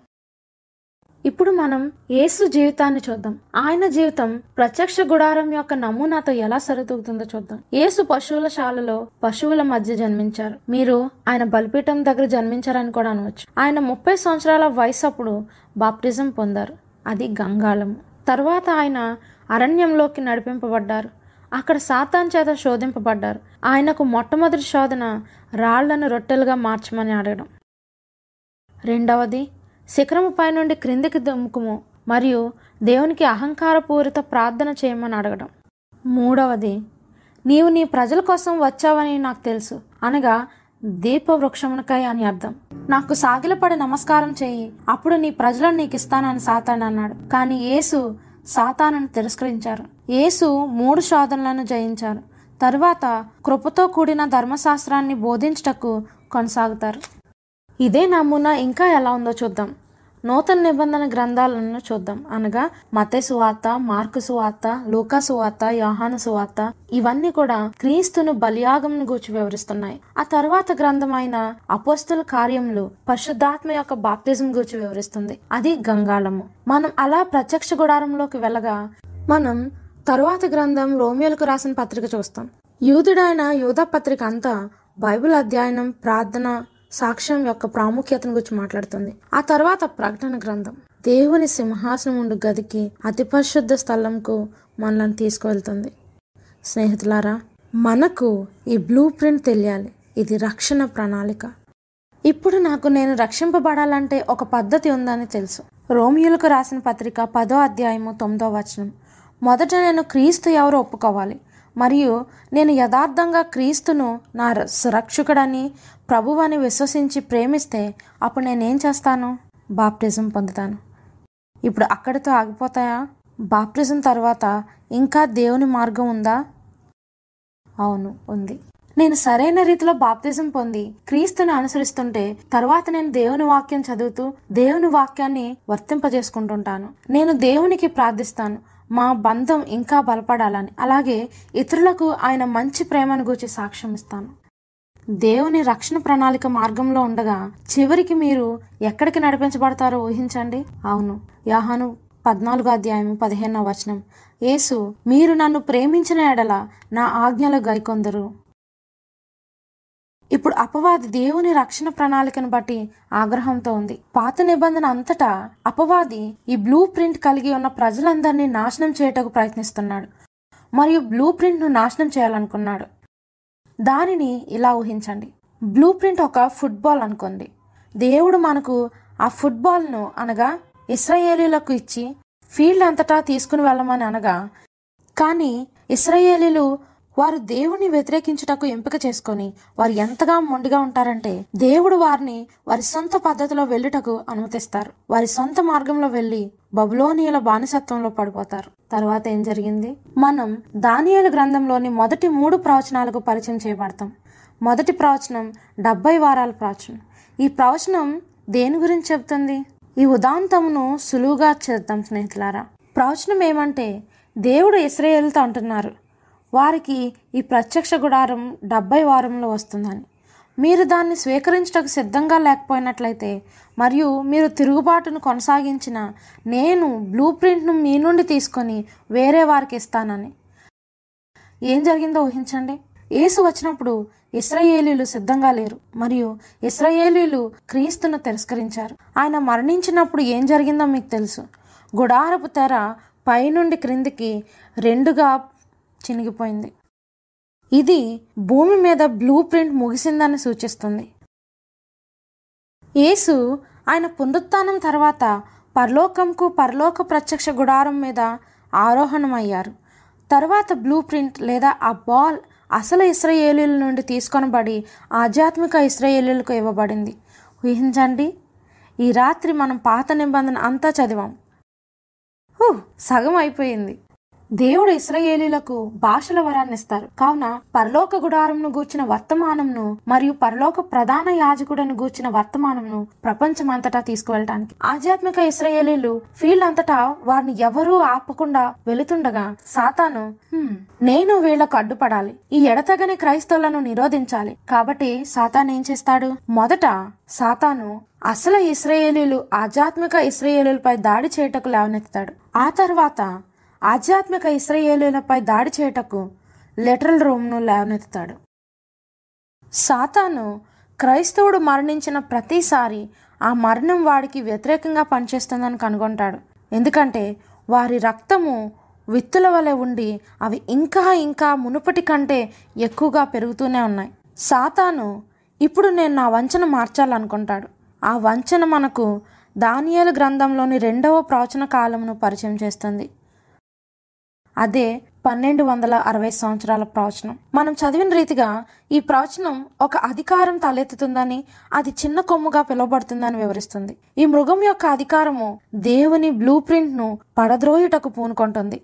ఇప్పుడు మనం యేసు జీవితాన్ని చూద్దాం. ఆయన జీవితం ప్రత్యక్ష గుడారం యొక్క నమూనాతో ఎలా సరితూగుతుందో చూద్దాం. యేసు పశువుల శాలలో పశువుల మధ్య జన్మించారు. మీరు ఆయన బలిపీఠం దగ్గర జన్మించారని కూడా అనవచ్చు. ఆయన ముప్పై సంవత్సరాల వయసు అప్పుడు బాప్టిజం పొందారు. అది గంగాళము. తర్వాత ఆయన అరణ్యంలోకి నడిపింపబడ్డారు. అక్కడ సాతాన్ చేత శోధింపబడ్డారు. ఆయనకు మొట్టమొదటి శోధన రాళ్ళను రొట్టెలుగా మార్చమని అడగడం రెండవది శిఖరముపై నుండి క్రిందికి దుమ్ముకుము మరియు దేవునికి అహంకారపూరిత ప్రార్థన చేయమని అడగడం. మూడవది నీవు నీ ప్రజల కోసం వచ్చావని నాకు తెలుసు అనగా దీపవృక్షమునకై అని అర్థం. నాకు సాగిలపడి నమస్కారం చేయి అప్పుడు నీ ప్రజలను నీకు ఇస్తానని సాతాను అన్నాడు. కానీ యేసు సాతానను తిరస్కరించారు. యేసు మూడు శోధనలను జయించారు. తరువాత కృపతో కూడిన ధర్మశాస్త్రాన్ని బోధించటకు కొనసాగుతారు. ఇదే నమూనా ఇంకా ఎలా ఉందో చూద్దాం. నూతన నిబంధన గ్రంథాలను చూద్దాం. అనగా మతే సువార్త మార్కు సువార్త లూకా సువార్త యోహాను సువార్త ఇవన్నీ కూడా క్రీస్తును బలియాగం గూర్చి వివరిస్తున్నాయి. ఆ తర్వాత గ్రంథమైన అపోస్తుల కార్యములు పరిశుద్ధాత్మ యొక్క బాప్తిజం గూర్చి వివరిస్తుంది. అది గంగాళము. మనం అలా ప్రత్యక్ష గుడారంలోకి వెళ్ళగా మనం తరువాత గ్రంథం రోమియోలకు రాసిన పత్రిక చూస్తాం. యూదుడైన యూధ పత్రిక అంతా బైబిల్ అధ్యయనం ప్రార్థన సాక్ష్యం యొక్క ప్రాముఖ్యతను గురించి మాట్లాడుతుంది. ఆ తర్వాత ప్రకటన గ్రంథం. దేవుని సింహాసనం ఉండు గదికి అతి పరిశుద్ధ స్థలంకు మనల్ని తీసుకువెళ్తుంది. స్నేహితులారా మనకు ఈ బ్లూ ప్రింట్ తెలియాలి. ఇది రక్షణ ప్రణాళిక. ఇప్పుడు నాకు నేను రక్షింపబడాలంటే ఒక పద్ధతి ఉందని తెలుసు. రోమియోలకు రాసిన పత్రిక పదో అధ్యాయము తొమ్మిదో వచనం. మొదట నేను క్రీస్తు ఎవరు ఒప్పుకోవాలి? మరియు నేను యథార్థంగా క్రీస్తును నా ర- ప్రభువని విశ్వసించి ప్రేమిస్తే అప్పుడు నేనేం చేస్తాను? బాప్టిజం పొందుతాను. ఇప్పుడు అక్కడితో ఆగిపోతాయా? బాప్టిజం తర్వాత ఇంకా దేవుని మార్గం ఉందా? అవును ఉంది. నేను సరైన రీతిలో బాప్తిజం పొంది క్రీస్తుని అనుసరిస్తుంటే తర్వాత నేను దేవుని వాక్యం చదువుతూ దేవుని వాక్యాన్ని వర్తింపజేసుకుంటుంటాను. నేను దేవునికి ప్రార్థిస్తాను. మా బంధం ఇంకా బలపడాలని. అలాగే ఇతరులకు ఆయన మంచి ప్రేమను గూర్చి సాక్ష్యం ఇస్తాను. దేవుని రక్షణ ప్రణాళిక మార్గంలో ఉండగా చివరికి మీరు ఎక్కడికి నడిపించబడతారో ఊహించండి. అవును. యాహాను పద్నాలుగో అధ్యాయం పదిహేనవ వచనం. యేసు మీరు నన్ను ప్రేమించిన ఎడల నా ఆజ్ఞలు గైకొందరు. ఇప్పుడు అపవాది దేవుని రక్షణ ప్రణాళికను బట్టి ఆగ్రహంతో ఉంది. పాత నిబంధన అంతటా అపవాది ఈ బ్లూ ప్రింట్ కలిగి ఉన్న ప్రజలందరినీ నాశనం చేయటకు ప్రయత్నిస్తున్నాడు. మరియు బ్లూ ప్రింట్ను నాశనం చేయాలనుకున్నాడు. దానిని ఇలా ఊహించండి. బ్లూ ప్రింట్ ఒక ఫుట్బాల్ అనుకోండి. దేవుడు మనకు ఆ ఫుట్బాల్ను అనగా ఇస్రాయేలీలకు ఇచ్చి ఫీల్డ్ అంతటా తీసుకుని వెళ్ళమని అనగా కానీ ఇస్రాయేలీలు వారు దేవుని వ్యతిరేకించుటకు ఎంపిక చేసుకొని వారు ఎంతగా మొండిగా ఉంటారంటే దేవుడు వారిని వారి సొంత పద్ధతిలో వెళ్ళుటకు అనుమతిస్తారు. వారి సొంత మార్గంలో వెళ్ళి బబులోనియల బానిసత్వంలో పడిపోతారు. తర్వాత ఏం జరిగింది? మనం దానియేలు గ్రంథంలోని మొదటి మూడు ప్రవచనాలకు పరిచయం చేయబడతాం. మొదటి ప్రవచనం డెబ్బై వారాల ప్రవచనం ఈ ప్రవచనం దేని గురించి చెబుతుంది? ఈ ఉదాంతమును సులువుగా చేద్దాం స్నేహితులారా. ప్రవచనం ఏమంటే దేవుడు ఇస్రాయేల్తో అంటున్నారు. వారికి ఈ ప్రత్యక్ష గుడారం డెబ్బై వారంలో వస్తుందని. మీరు దాన్ని స్వీకరించటకు సిద్ధంగా లేకపోయినట్లయితే మరియు మీరు తిరుగుబాటును కొనసాగించిన నేను బ్లూ ప్రింట్ను మీ నుండి తీసుకొని వేరే వారికి ఇస్తానని. ఏం జరిగిందో ఊహించండి. యేసు వచ్చినప్పుడు ఇస్రాయేలీలు సిద్ధంగా లేరు మరియు ఇస్రాయేలీలు క్రీస్తును తిరస్కరించారు. ఆయన మరణించినప్పుడు ఏం జరిగిందో మీకు తెలుసు. గుడారపు తెర పైనుండి క్రిందికి రెండుగా చినిగిపోయింది. ఇది భూమి మీద బ్లూ ప్రింట్ ముగిసిందని సూచిస్తుంది. యేసు ఆయన పునరుత్నం తర్వాత పరలోకంకు పరలోక ప్రత్యక్ష గుడారం మీద ఆరోహణమయ్యారు. తర్వాత బ్లూ ప్రింట్ లేదా ఆ బాల్ అసలు ఇస్రయేలీల నుండి తీసుకొనబడి ఆధ్యాత్మిక ఇస్రయేలీలకు ఇవ్వబడింది. ఊహించండి ఈ రాత్రి మనం పాత నిబంధన అంతా చదివాం. హు సగం అయిపోయింది. దేవుడు ఇస్రయేలీలకు భాషల వరాన్ని ఇస్తారు. కావున పరలోక గుడారంను గూర్చిన వర్తమానంను మరియు పరలోక ప్రధాన యాజకుడను గూర్చిన వర్తమానంను ప్రపంచమంతటా తీసుకువెళ్ళటానికి. ఆధ్యాత్మిక ఇస్రయేలీలు ఫీల్డ్ అంతటా వారిని ఎవరూ ఆపకుండా వెళుతుండగా సాతాను నేను వీళ్ళకు అడ్డుపడాలి. ఈ ఎడతగని క్రైస్తవులను నిరోధించాలి. కాబట్టి సాతాన్ ఏం చేస్తాడు? మొదట సాతాను అసలు ఇస్రయేలీలు ఆధ్యాత్మిక ఇస్రయేలీలపై దాడి చేయుటకు లేవనెత్తాడు ఆ తర్వాత ఆధ్యాత్మిక ఇస్రయేలులపై దాడి చేయుటకు లిటరల్ రూమ్ను లేవనెత్తుతాడు. సాతాను క్రైస్తవుడు మరణించిన ప్రతిసారి ఆ మరణం వాడికి వ్యతిరేకంగా పనిచేస్తుందని కనుగొంటాడు. ఎందుకంటే వారి రక్తము విత్తుల వలె ఉండి అవి ఇంకా ఇంకా మునుపటి కంటే ఎక్కువగా పెరుగుతూనే ఉన్నాయి. సాతాను ఇప్పుడు నేను నా వంచన మార్చాలనుకుంటాడు. ఆ వంచన మనకు దానియాల గ్రంథంలోని రెండవ ప్రవచన కాలమును పరిచయం చేస్తుంది. అదే పన్నెండు వందల అరవై సంవత్సరాల ప్రవచనం మనం చదివిన రీతిగా ఈ ప్రవచనం ఒక అధికారం తలెత్తుతుందని అది చిన్న కొమ్ముగా పిలువబడుతుందని వివరిస్తుంది. ఈ మృగం యొక్క అధికారము దేవుని బ్లూ ప్రింట్ను పడద్రోయుటకు పూనుకుంటుంది.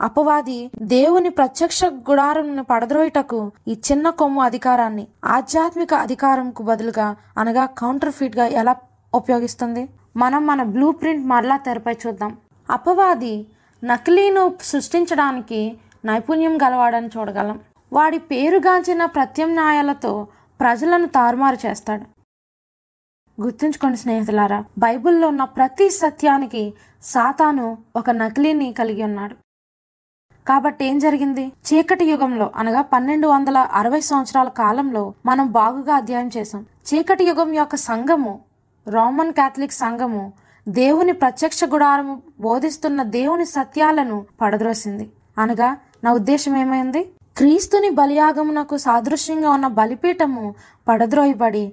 అపవాది దేవుని ప్రత్యక్ష గుడారంను పడద్రోయుటకు ఈ చిన్న కొమ్ము అధికారాన్ని ఆధ్యాత్మిక అధికారంకు బదులుగా అనగా కౌంటర్ ఫీట్గా ఎలా ఉపయోగిస్తుంది? మనం మన బ్లూ ప్రింట్ మరలా తెరపై చూద్దాం. అపవాది నకిలీను సృష్టించడానికి నైపుణ్యం గలవాడని చూడగలం. వాడి పేరుగాంచిన ప్రత్యామ్నాయాలతో ప్రజలను తారుమారు చేస్తాడు. గుర్తుంచుకోండి స్నేహితులారా బైబిల్లో ఉన్న ప్రతి సత్యానికి సాతాను ఒక నకిలీని కలిగి ఉన్నాడు. కాబట్టి ఏం జరిగింది? చీకటి యుగంలో అనగా పన్నెండు వందల అరవై సంవత్సరాల కాలంలో మనం బాగుగా అధ్యయనం చేసాం చీకటి యుగం యొక్క సంఘము రోమన్ కాథలిక్ సంఘము దేవుని ప్రత్యక్ష గుడారము బోధిస్తున్న దేవుని సత్యాలను పడద్రోసింది. అనగా నా ఉద్దేశం ఏమైంది? క్రీస్తుని బలియాగమునకు సాదృశ్యంగా ఉన్న బలిపీఠము పడద్రోయబడి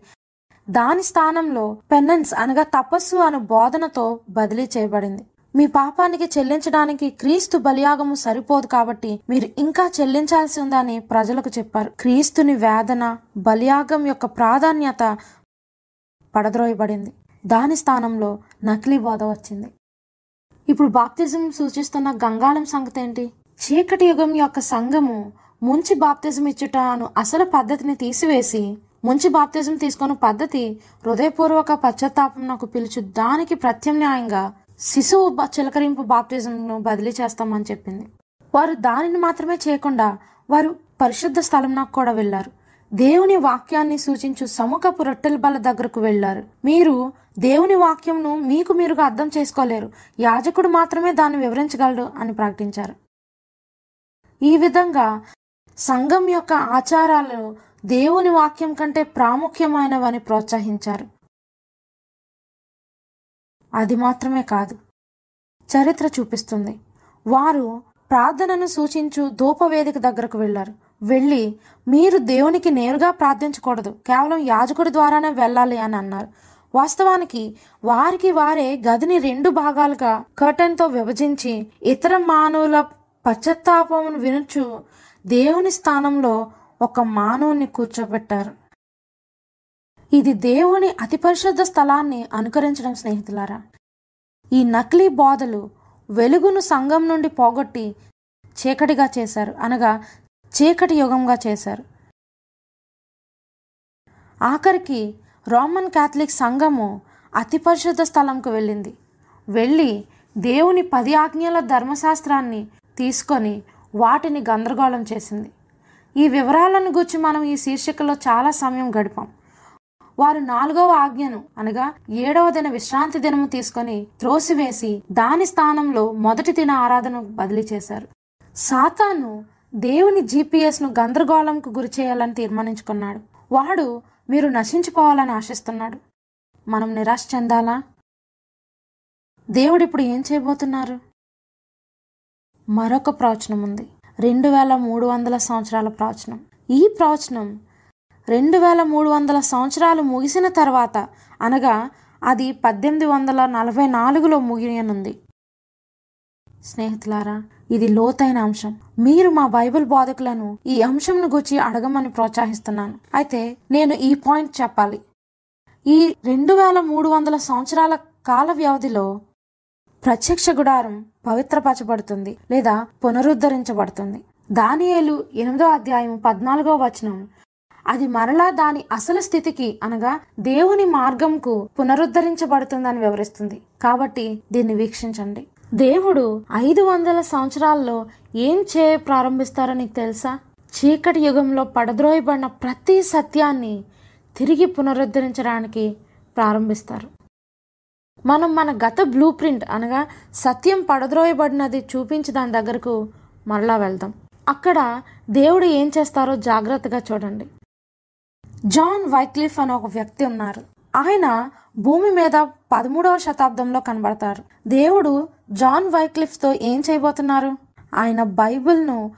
దాని స్థానంలో పెన్నెన్స్ అనగా తపస్సు అను బోధనతో బదిలీ చేయబడింది. మీ పాపానికి చెల్లించడానికి క్రీస్తు బలియాగము సరిపోదు కాబట్టి మీరు ఇంకా చెల్లించాల్సి ఉందని ప్రజలకు చెప్పారు. క్రీస్తుని వేదన బలియాగం యొక్క ప్రాధాన్యత పడద్రోయబడింది. దాని స్థానంలో నకిలీ బోధ వచ్చింది. ఇప్పుడు బాప్తిజం సూచిస్తున్న గంగాళం సంగతి ఏంటి చీకటి యుగం యొక్క సంఘము ముంచి బాప్తిజం ఇచ్చుట అను అసలు పద్ధతిని తీసివేసి ముంచి బాప్తిజం తీసుకున్న పద్ధతి హృదయపూర్వక పశ్చాత్తాపం నాకు పిలుచు దానికి ప్రత్యామ్నాయంగా శిశువు చిలకరింపు బాప్తిజంను బదిలీ చేస్తామని చెప్పింది. వారు దానిని మాత్రమే చేయకుండా వారు పరిశుద్ధ స్థలం నాకు కూడా వెళ్ళారు. దేవుని వాక్యాన్ని సూచించు సముఖపు రొట్టెల బల దగ్గరకు వెళ్ళారు. మీరు దేవుని వాక్యంను మీకు మీరుగా అర్థం చేసుకోలేరు. యాజకుడు మాత్రమే దాన్ని వివరించగలడు అని ప్రకటించారు ఈ విధంగా సంఘం యొక్క ఆచారాలు దేవుని వాక్యం కంటే ప్రాముఖ్యమైనవని ప్రోత్సహించారు. అది మాత్రమే కాదు. చరిత్ర చూపిస్తుంది. వారు ప్రార్థనను సూచించు ధూపవేదిక దగ్గరకు వెళ్ళారు వెళ్ళి మీరు దేవునికి నేరుగా ప్రార్థించకూడదు. కేవలం యాజకుడి ద్వారానే వెళ్ళాలి అని అన్నారు. వాస్తవానికి వారికి వారే గదిని రెండు భాగాలుగా కర్టెన్తో విభజించి ఇతర మానవుల పశ్చత్తాపమును వినుచు దేవుని స్థానంలో ఒక మానవుని కూర్చోబెట్టారు. ఇది దేవుని అతి పరిశుద్ధ స్థలాన్ని అనుకరించడం స్నేహితులారా. ఈ నకిలీ బోధలు వెలుగును సంఘం నుండి పోగొట్టి చీకటిగా చేశారు. అనగా చీకటి యుగంగా చేశారు. ఆఖరికి రోమన్ క్యాథలిక్ సంఘము అతి పరిశుద్ధ స్థలంకు వెళ్ళింది. వెళ్ళి దేవుని పది ఆజ్ఞల ధర్మశాస్త్రాన్ని తీసుకొని వాటిని గందరగోళం చేసింది. ఈ వివరాలను గురించి మనం ఈ శీర్షికలో చాలా సమయం గడిపాం. వారు నాలుగవ ఆజ్ఞను అనగా ఏడవ దిన విశ్రాంతి దినము తీసుకొని త్రోసివేసి దాని స్థానంలో మొదటి దిన ఆరాధన బదిలీ చేశారు. సాతాను దేవుని జీపీఎస్ను గందరగోళంకు గురి చేయాలని తీర్మానించుకున్నాడు. వాడు మీరు నశించిపోవాలని ఆశిస్తున్నాడు. మనం నిరాశ చెందాలా? దేవుడు ఇప్పుడు ఏం చేయబోతున్నారు? మరొక ప్రవచనం ఉంది. రెండు వేల మూడు వందల సంవత్సరాల ప్రవచనం. ఈ ప్రవచనం రెండు వేల మూడు వందల సంవత్సరాలు ముగిసిన తర్వాత అనగా అది పద్దెనిమిది వందల నలభై నాలుగులో ముగియనుంది. స్నేహితులారా ఇది లోతైన అంశం. మీరు మా బైబిల్ బోధకులను ఈ అంశంను గురించి అడగమని ప్రోత్సహిస్తున్నాను. అయితే నేను ఈ పాయింట్ చెప్పాలి. ఈ రెండు వేల మూడు వందల సంవత్సరాల కాల వ్యవధిలో ప్రత్యక్ష గుడారం పవిత్రపరచబడుతుంది లేదా పునరుద్ధరించబడుతుంది. దానియేలు ఎనిమిదో అధ్యాయం పద్నాలుగో వచనం. అది మరలా దాని అసలు స్థితికి అనగా దేవుని మార్గంకు పునరుద్ధరించబడుతుందని వివరిస్తుంది. కాబట్టి దీన్ని వీక్షించండి. దేవుడు ఐదు వందల సంవత్సరాల్లో ఏం చేయ ప్రారంభిస్తారో నీకు తెలుసా? చీకటి యుగంలో పడద్రోయబడిన ప్రతి సత్యాన్ని తిరిగి పునరుద్ధరించడానికి ప్రారంభిస్తారు. మనం మన గత బ్లూ ప్రింట్ అనగా సత్యం పడద్రోయబడినది చూపించి దాని దగ్గరకు మరలా వెళ్దాం. అక్కడ దేవుడు ఏం చేస్తారో జాగ్రత్తగా చూడండి. జాన్ వైక్లిఫ్ అనే ఒక వ్యక్తి ఉన్నారు. ఆయన భూమి మీద పదమూడవ శతాబ్దంలో కనబడతారు. దేవుడు జాన్ వైక్లిఫ్తో ఏం చేయబోతున్నారు? ఆయన బైబిల్ను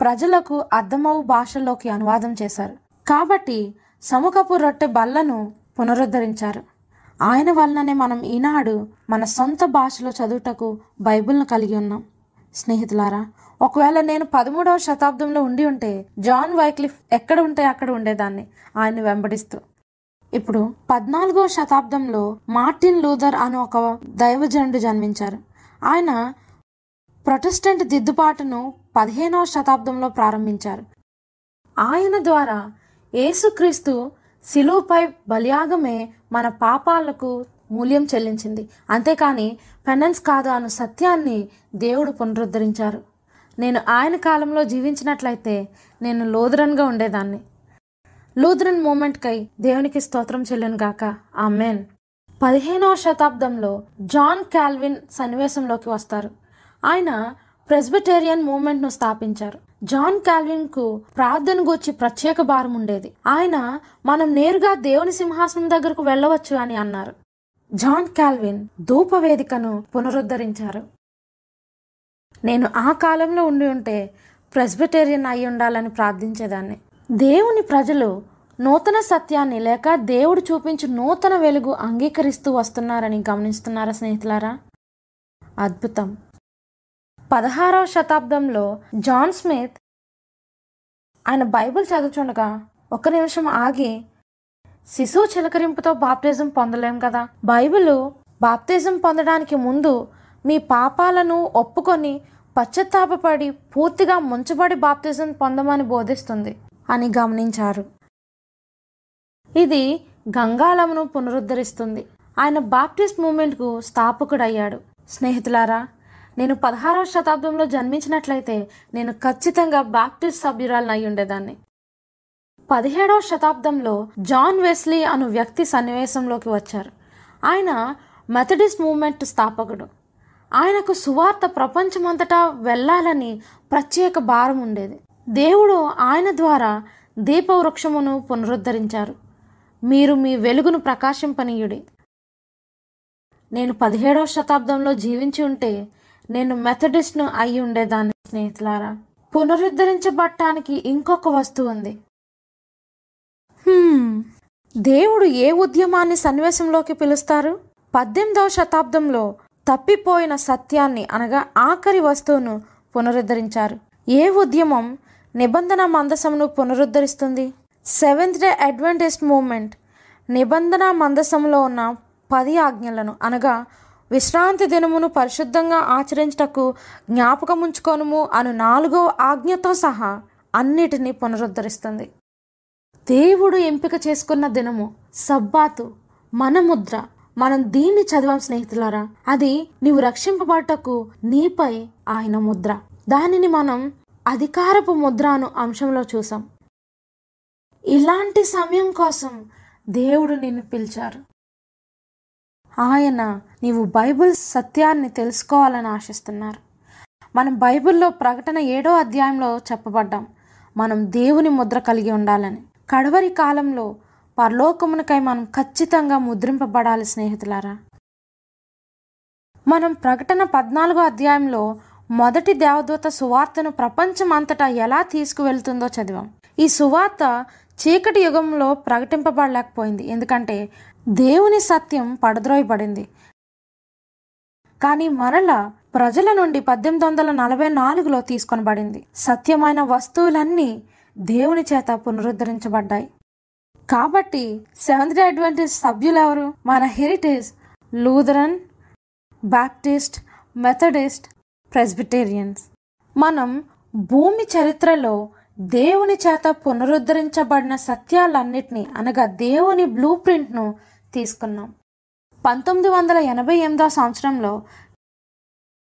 ప్రజలకు అర్థమవు భాషల్లోకి అనువాదం చేశారు. కాబట్టి సముఖపు రొట్టె బల్లను పునరుద్ధరించారు. ఆయన వలననే మనం ఈనాడు మన సొంత భాషలో చదువుటకు బైబిల్ను కలిగి ఉన్నాం. స్నేహితులారా ఒకవేళ నేను పదమూడవ శతాబ్దంలో ఉండి ఉంటే జాన్ వైక్లిఫ్ ఎక్కడ ఉంటే అక్కడ ఉండేదాన్ని ఆయన్ని వెంబడిస్తూ. ఇప్పుడు పద్నాలుగో శతాబ్దంలో మార్టిన్ లూథర్ అనే ఒక దైవజనుడు జన్మించారు. ఆయన ప్రొటెస్టెంట్ దిద్దుబాటును పదిహేనవ శతాబ్దంలో ప్రారంభించారు. ఆయన ద్వారా యేసుక్రీస్తు శిలువుపై బలియాగమే మన పాపాలకు మూల్యం చెల్లించింది. అంతేకాని పెనెన్స్ కాదు అను సత్యాన్ని దేవుడు పునరుద్ధరించారు. నేను ఆయన కాలంలో జీవించినట్లయితే నేను లూథరన్గా ఉండేదాన్ని. లూథరన్ మూమెంట్కై దేవునికి స్తోత్రం చెల్లును గాక ఆ మెయిన్ పదిహేనవ శతాబ్దంలో జాన్ కాల్విన్ సన్నివేశంలోకి వస్తారు. ఆయన ప్రెస్బిటేరియన్ మూమెంట్ను స్థాపించారు. జాన్ కాల్విన్కు ప్రార్థన గూర్చి ప్రత్యేక భారం ఉండేది. ఆయన మనం నేరుగా దేవుని సింహాసనం దగ్గరకు వెళ్ళవచ్చు అని అన్నారు. జాన్ కాల్విన్ ధూపవేదికను పునరుద్ధరించారు. నేను ఆ కాలంలో ఉండి ఉంటే ప్రెస్బిటేరియన్ అయి ఉండాలని ప్రార్థించేదాన్ని. దేవుని ప్రజలు నూతన సత్యాన్ని లేక దేవుడు చూపించు నూతన వెలుగు అంగీకరిస్తూ వస్తున్నారని గమనిస్తున్నారా స్నేహితులారా? అద్భుతం. పదహారవ శతాబ్దంలో జాన్ స్మిత్ ఆయన బైబిల్ చదువుచుండగా ఒక నిమిషం ఆగి శిశువు చిలకరింపుతో బాప్తిజం పొందలేం కదా? బైబిల్ బాప్తిజం పొందడానికి ముందు మీ పాపాలను ఒప్పుకొని పశ్చాత్తాపపడి పూర్తిగా ముంచబడి బాప్తిజం పొందమని బోధిస్తుంది అని గమనించారు. ఇది గంగాలమును పునరుద్ధరిస్తుంది. ఆయన బాప్టిస్ట్ మూమెంట్కు స్థాపకుడయ్యాడు. స్నేహితులారా నేను పదహారవ శతాబ్దంలో జన్మించినట్లయితే నేను ఖచ్చితంగా బాప్టిస్ట్ సభ్యురాలను అయి ఉండేదాన్ని. పదిహేడవ శతాబ్దంలో జాన్ వెస్లీ అను వ్యక్తి సన్నివేశంలోకి వచ్చారు. ఆయన మెథడిస్ట్ మూమెంట్ స్థాపకుడు. ఆయనకు సువార్త ప్రపంచమంతటా వెళ్ళాలని ప్రత్యేక భారం ఉండేది. దేవుడు ఆయన ద్వారా దీపవృక్షమును పునరుద్ధరించారు. మీరు మీ వెలుగును ప్రకాశింపనీయుడి. నేను పదిహేడవ శతాబ్దంలో జీవించి ఉంటే నేను మెథడిస్ట్ను అయి ఉండేదాన్ని స్నేహితులారా. పునరుద్ధరించబడటానికి ఇంకొక వస్తువు ఉంది. దేవుడు ఏ ఉద్యమాన్ని సన్నివేశంలోకి పిలుస్తారు? పద్దెనిమిదవ శతాబ్దంలో తప్పిపోయిన సత్యాన్ని అనగా ఆఖరి వస్తువును పునరుద్ధరించారు. ఏ ఉద్యమం నిబంధన మందసమును పునరుద్ధరిస్తుంది? Seventh day Adventist movement. నిబంధన మందసంలో ఉన్న పది ఆజ్ఞలను అనగా విశ్రాంతి దినమును పరిశుద్ధంగా ఆచరించటకు జ్ఞాపకముంచుకోనుము అను నాలుగో ఆజ్ఞతో సహా అన్నిటినీ పునరుద్ధరిస్తుంది. దేవుడు ఎంపిక చేసుకున్న దినము సబ్బాతు మన ముద్ర. మనం దీన్ని చదివాం స్నేహితులారా. అది నీవు రక్షింపబడటకు నీపై ఆయన ముద్ర. దానిని మనం అధికారపు ముద్ర అను అంశంలో చూసాం. ఇలాంటి సమయం కోసం దేవుడు నిన్ను పిలిచారు. ఆయన నీవు బైబిల్ సత్యాన్ని తెలుసుకోవాలని ఆశిస్తున్నారు. మనం బైబిల్లో ప్రకటన ఏడో అధ్యాయంలో చెప్పబడ్డాం. మనం దేవుని ముద్ర కలిగి ఉండాలని. కడవరి కాలంలో పరలోకమునకై మనం ఖచ్చితంగా ముద్రింపబడాలి స్నేహితులారా. మనం ప్రకటన పద్నాలుగో అధ్యాయంలో మొదటి దేవదూత సువార్తను ప్రపంచం అంతటా ఎలా తీసుకువెళ్తుందో చదివాం. ఈ సువార్త చీకటి యుగంలో ప్రకటింపబడలేకపోయింది. ఎందుకంటే దేవుని సత్యం పడద్రోయబడింది. కానీ మరలా ప్రజల నుండి పద్దెనిమిది వందల నలభై నాలుగులో తీసుకొనబడింది. సత్యమైన వస్తువులన్నీ దేవుని చేత పునరుద్ధరించబడ్డాయి. కాబట్టి సెవెంత్ డే అడ్వెంటేజ్ సభ్యులు ఎవరు? మన heritage Lutheran Baptist Methodist Presbyterians. మనం భూమి చరిత్రలో దేవుని చేత పునరుద్ధరించబడిన సత్యాలన్నిటినీ అనగా దేవుని బ్లూ ప్రింట్ను తీసుకున్నాం. పంతొమ్మిది వందల ఎనభై ఎనిమిదో సంవత్సరంలో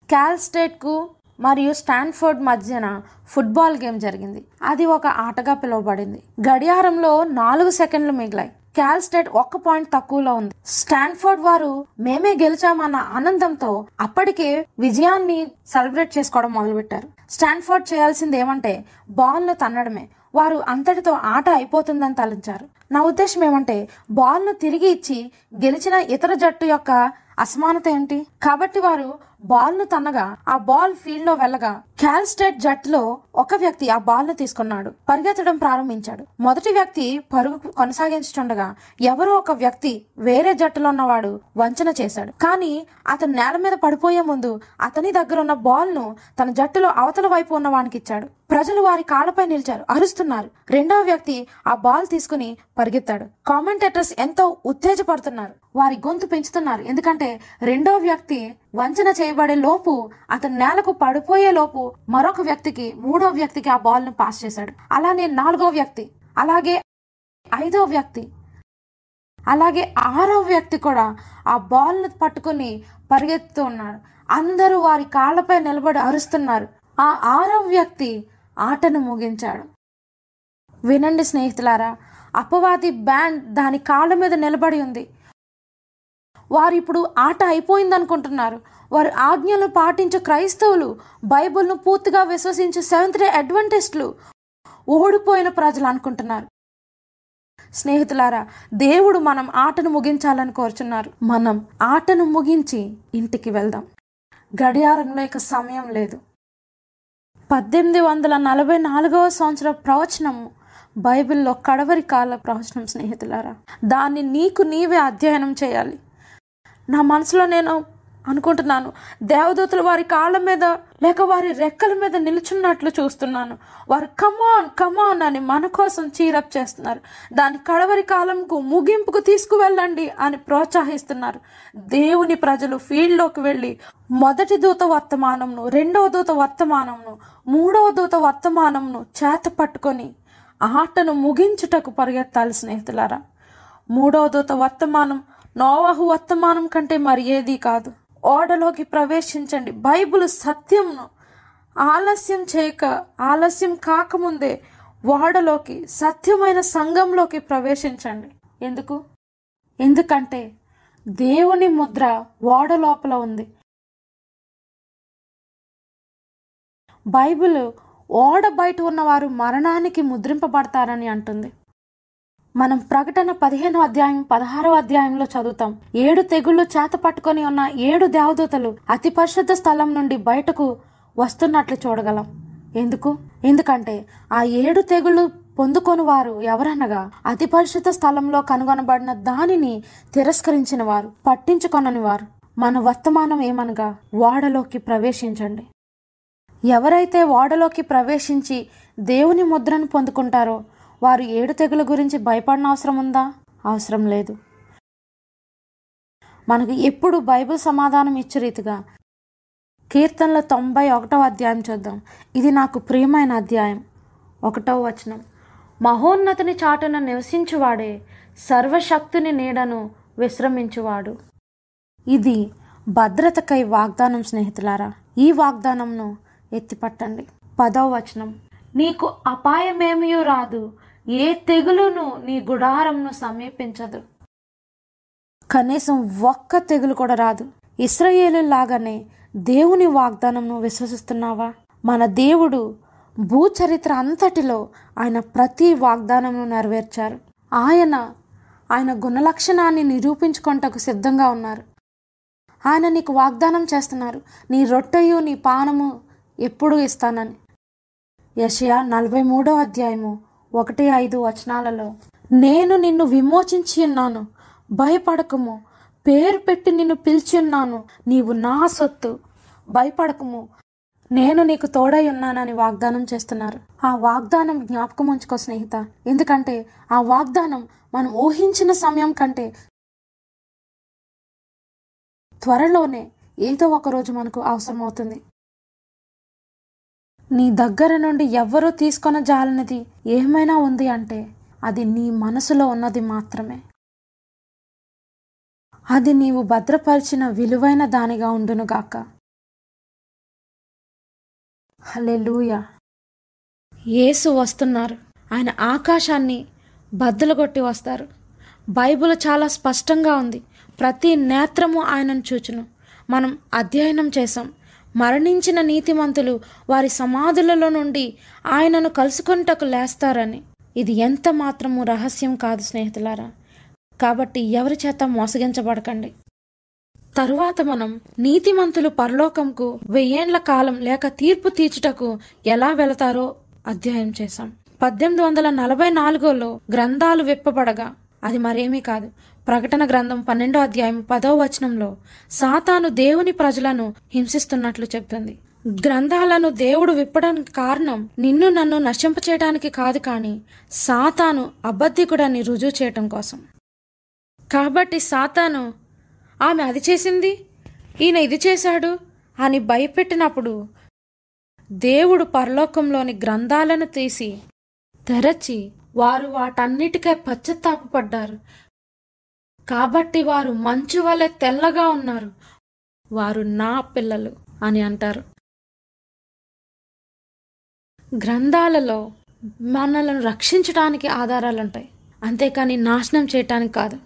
క్యాల్ స్టేట్కు మరియు స్టాన్ఫోర్డ్ మధ్యన ఫుట్బాల్ గేమ్ జరిగింది. అది ఒక ఆటగా పిలువబడింది. గడియారంలో నాలుగు సెకండ్లు మిగిలాయి. క్యాల్ స్టేట్ ఒక్క పాయింట్ తక్కువలో ఉంది. స్టాన్ఫోర్డ్ వారు మేమే గెలిచామన్న ఆనందంతో అప్పటికే విజయాన్ని సెలబ్రేట్ చేసుకోవడం మొదలుపెట్టారు. స్టాన్ఫోర్డ్ చేయాల్సింది ఏమంటే బాల్ను తన్నడమే. వారు అంతటితో ఆట అయిపోతుందని తలంచారు. నా ఉద్దేశం ఏమంటే బాల్ను తిరిగి ఇచ్చి గెలిచిన ఇతర జట్టు యొక్క అసమానత ఏంటి? కాబట్టి వారు బాల్ను తన్నగా ఆ బాల్ ఫీల్డ్లో వెళ్ళగా స్టేట్ జట్టులో ఒక వ్యక్తి ఆ బాల్ను తీసుకున్నాడు. పరిగెత్తడం ప్రారంభించాడు. మొదటి వ్యక్తి పరుగు కొనసాగించుండగా ఎవరో ఒక వ్యక్తి వేరే జట్టులో ఉన్నవాడు వంచన చేశాడు. కానీ అతను నేల మీద పడిపోయే ముందు అతని దగ్గర ఉన్న బాల్ను తన జట్టులో అవతల వైపు ఉన్న వానికి ఇచ్చాడు. ప్రజలు వారి కాళ్ళపై నిలిచారు. అరుస్తున్నారు. రెండవ వ్యక్తి ఆ బాల్ తీసుకుని పరిగెత్తాడు. కామెంటేటర్స్ ఎంతో ఉత్తేజపడుతున్నారు. వారి గొంతు పెంచుతున్నారు. ఎందుకంటే రెండవ వ్యక్తి వంచన చేయబడే లోపు అతను నేలకు పడిపోయే లోపు మరొక వ్యక్తికి మూడో వ్యక్తికి ఆ బాల్ను పాస్ చేశాడు. అలానే నాలుగో వ్యక్తి అలాగే ఐదో వ్యక్తి అలాగే ఆరో వ్యక్తి కూడా ఆ బాల్ను పట్టుకుని పరిగెత్తుతూ ఉన్నాడు అందరూ వారి కాళ్ళపై నిలబడి అరుస్తున్నారు. ఆ ఆరో వ్యక్తి ఆటను ముగించాడు. వినండి స్నేహితులారా అపవాది బ్యాండ్ దాని కాళ్ళ మీద నిలబడి ఉంది. వారు ఇప్పుడు ఆట అయిపోయింది అనుకుంటున్నారు వారు ఆజ్ఞలు పాటించే క్రైస్తవులు బైబిల్ను పూర్తిగా విశ్వసించే సెవెంత్ డే అడ్వెంటిస్టులు ఓడిపోయిన ప్రజలు అనుకుంటున్నారు. స్నేహితులారా దేవుడు మనం ఆటను ముగించాలని కోరుచున్నారు. మనం ఆటను ముగించి ఇంటికి వెళ్దాం. గడియారంలో ఇక సమయం లేదు. పద్దెనిమిది వందల నలభై నాలుగవ సంవత్సర ప్రవచనము బైబిల్లో కడవరి కాల ప్రవచనం స్నేహితులారా. దాన్ని నీకు నీవే అధ్యయనం చేయాలి. నా మనసులో నేను అనుకుంటున్నాను. దేవదూతలు వారి కాళ్ళ మీద లేక వారి రెక్కల మీద నిలుచున్నట్లు చూస్తున్నాను. వారు కమాన్ కమాన్ అని మన కోసం చీరప్ చేస్తున్నారు. దాని కడవరి కాలంకు ముగింపుకు తీసుకువెళ్ళండి అని ప్రోత్సహిస్తున్నారు. దేవుని ప్రజలు ఫీల్డ్లోకి వెళ్ళి మొదటి దూత వర్తమానంను రెండవ దూత వర్తమానంను మూడవ దూత వర్తమానంను చేత పట్టుకొని ఆటను ముగించుటకు పరిగెత్తాలి స్నేహితులారా. మూడవ దూత వర్తమానం నోవాహు వర్తమానం కంటే మరి ఏదీ కాదు. ఓడలోకి ప్రవేశించండి. బైబిల్ సత్యంను ఆలస్యం చేయక ఆలస్యం కాకముందే ఓడలోకి సత్యమైన సంఘంలోకి ప్రవేశించండి. ఎందుకు? ఎందుకంటే దేవుని ముద్ర ఓడ లోపల ఉంది. బైబిల్ ఓడ బయట ఉన్నవారు మరణానికి ముద్రింపబడతారని అంటుంది. మనం ప్రకటన పదిహేనో అధ్యాయం పదహారో అధ్యాయంలో చదువుతాం. ఏడు తెగుళ్ళు చేత పట్టుకొని ఉన్న ఏడు దేవదూతలు అతి పరిశుద్ధ స్థలం నుండి బయటకు వస్తున్నట్లు చూడగలం. ఎందుకు? ఎందుకంటే ఆ ఏడు తెగుళ్ళు పొందుకొని వారు ఎవరనగా అతి పరిశుద్ధ స్థలంలో కనుగొనబడిన దానిని తిరస్కరించిన వారు పట్టించుకొనని వారు మన వర్తమానం ఏమనగా ఓడలోకి ప్రవేశించండి. ఎవరైతే ఓడలోకి ప్రవేశించి దేవుని ముద్రను పొందుకుంటారో వారు ఏడు తెగుల గురించి భయపడిన అవసరం ఉందా? అవసరం లేదు. మనకు ఎప్పుడు బైబిల్ సమాధానం ఇచ్చే రీతిగా కీర్తనల తొంభై ఒకటవ అధ్యాయం చూద్దాం. ఇది నాకు ప్రియమైన అధ్యాయం. ఒకటవ వచనం. మహోన్నతిని చాటున నివసించువాడే సర్వశక్తిని నీడను విశ్రమించువాడు. ఇది భద్రతకై వాగ్దానం స్నేహితులారా ఈ వాగ్దానంను ఎత్తిపట్టండి. పదవ వచనం. నీకు అపాయమేమీ రాదు ఏ తెగులును నీ గుడారంను సమీపించదు. కనీసం ఒక్క తెగులు కూడా రాదు. ఇస్రయేలు లాగానే దేవుని వాగ్దానంను విశ్వసిస్తున్నావా? మన దేవుడు భూచరిత్ర అంతటిలో ఆయన ప్రతి వాగ్దానంను నెరవేర్చారు. ఆయన ఆయన గుణలక్షణాన్ని నిరూపించుకొంటకు సిద్ధంగా ఉన్నారు. ఆయన నీకు వాగ్దానం చేస్తున్నారు. నీ రొట్టెయు నీ పానము ఎప్పుడు ఇస్తానని. యషయా నలభై మూడో అధ్యాయము ఒకటి ఐదు వచనాలలో నేను నిన్ను విమోచించి ఉన్నాను భయపడకము. పేరు పెట్టి నిన్ను పిలిచి ఉన్నాను నీవు నా సొత్తు. భయపడకము. నేను నీకు తోడై ఉన్నానని వాగ్దానం చేస్తున్నారు. ఆ వాగ్దానం జ్ఞాపకం ఉంచుకో స్నేహిత. ఎందుకంటే ఆ వాగ్దానం మనం ఊహించిన సమయం కంటే త్వరలోనే ఏదో ఒక రోజు మనకు అవసరమవుతుంది. నీ దగ్గర నుండి ఎవ్వరూ తీసుకొని జాలనిది ఏమైనా ఉంది అంటే అది నీ మనసులో ఉన్నది మాత్రమే. అది నీవు భద్రపరిచిన విలువైన దానిగా ఉండునుగాక లూయ యేసు వస్తున్నారు. ఆయన ఆకాశాన్ని బద్దలుగొట్టి వస్తారు. బైబిల్ చాలా స్పష్టంగా ఉంది. ప్రతి నేత్రము ఆయనను చూచును. మనం అధ్యయనం చేసాం మరణించిన నీతిమంతులు వారి సమాధులలో నుండి ఆయనను కలుసుకొనుటకు లేస్తారని. ఇది ఎంత మాత్రము రహస్యం కాదు స్నేహితులారా. కాబట్టి ఎవరి చేత మోసగించబడకండి. తరువాత మనం నీతిమంతులు పరలోకంకు వెయ్యేండ్ల కాలం లేక తీర్పు తీర్చుటకు ఎలా వెళతారో అధ్యయనం చేశాం. పద్దెనిమిది వందల నలభై నాలుగులో గ్రంథాలు విప్పబడగా అది మరేమీ కాదు. ప్రకటన గ్రంథం పన్నెండో అధ్యాయం పదో వచనంలో సాతాను దేవుని ప్రజలను హింసిస్తున్నట్లు చెప్తుంది. గ్రంథాలను దేవుడు విప్పడానికి కారణం నిన్ను నన్ను నశింపచేయడానికి కాదు కానీ సాతాను అబద్ధికుడని రుజువు చేయటం కోసం. కాబట్టి సాతాను ఆమె అది చేసింది? ఈయన ఇది చేశాడు? అని భయపెట్టినప్పుడు దేవుడు పరలోకంలోని గ్రంథాలను తీసి తెరచి వారు వాటన్నిటికై పశ్చత్తాపడ్డారు కాబట్టి వారు మంచు వలె తెల్లగా ఉన్నారు. వారు నా పిల్లలు అని అంటారు. గ్రంథాలలో మనలను రక్షించడానికి ఆధారాలుంటాయి. అంతేకాని నాశనం చేయటానికి కాదు.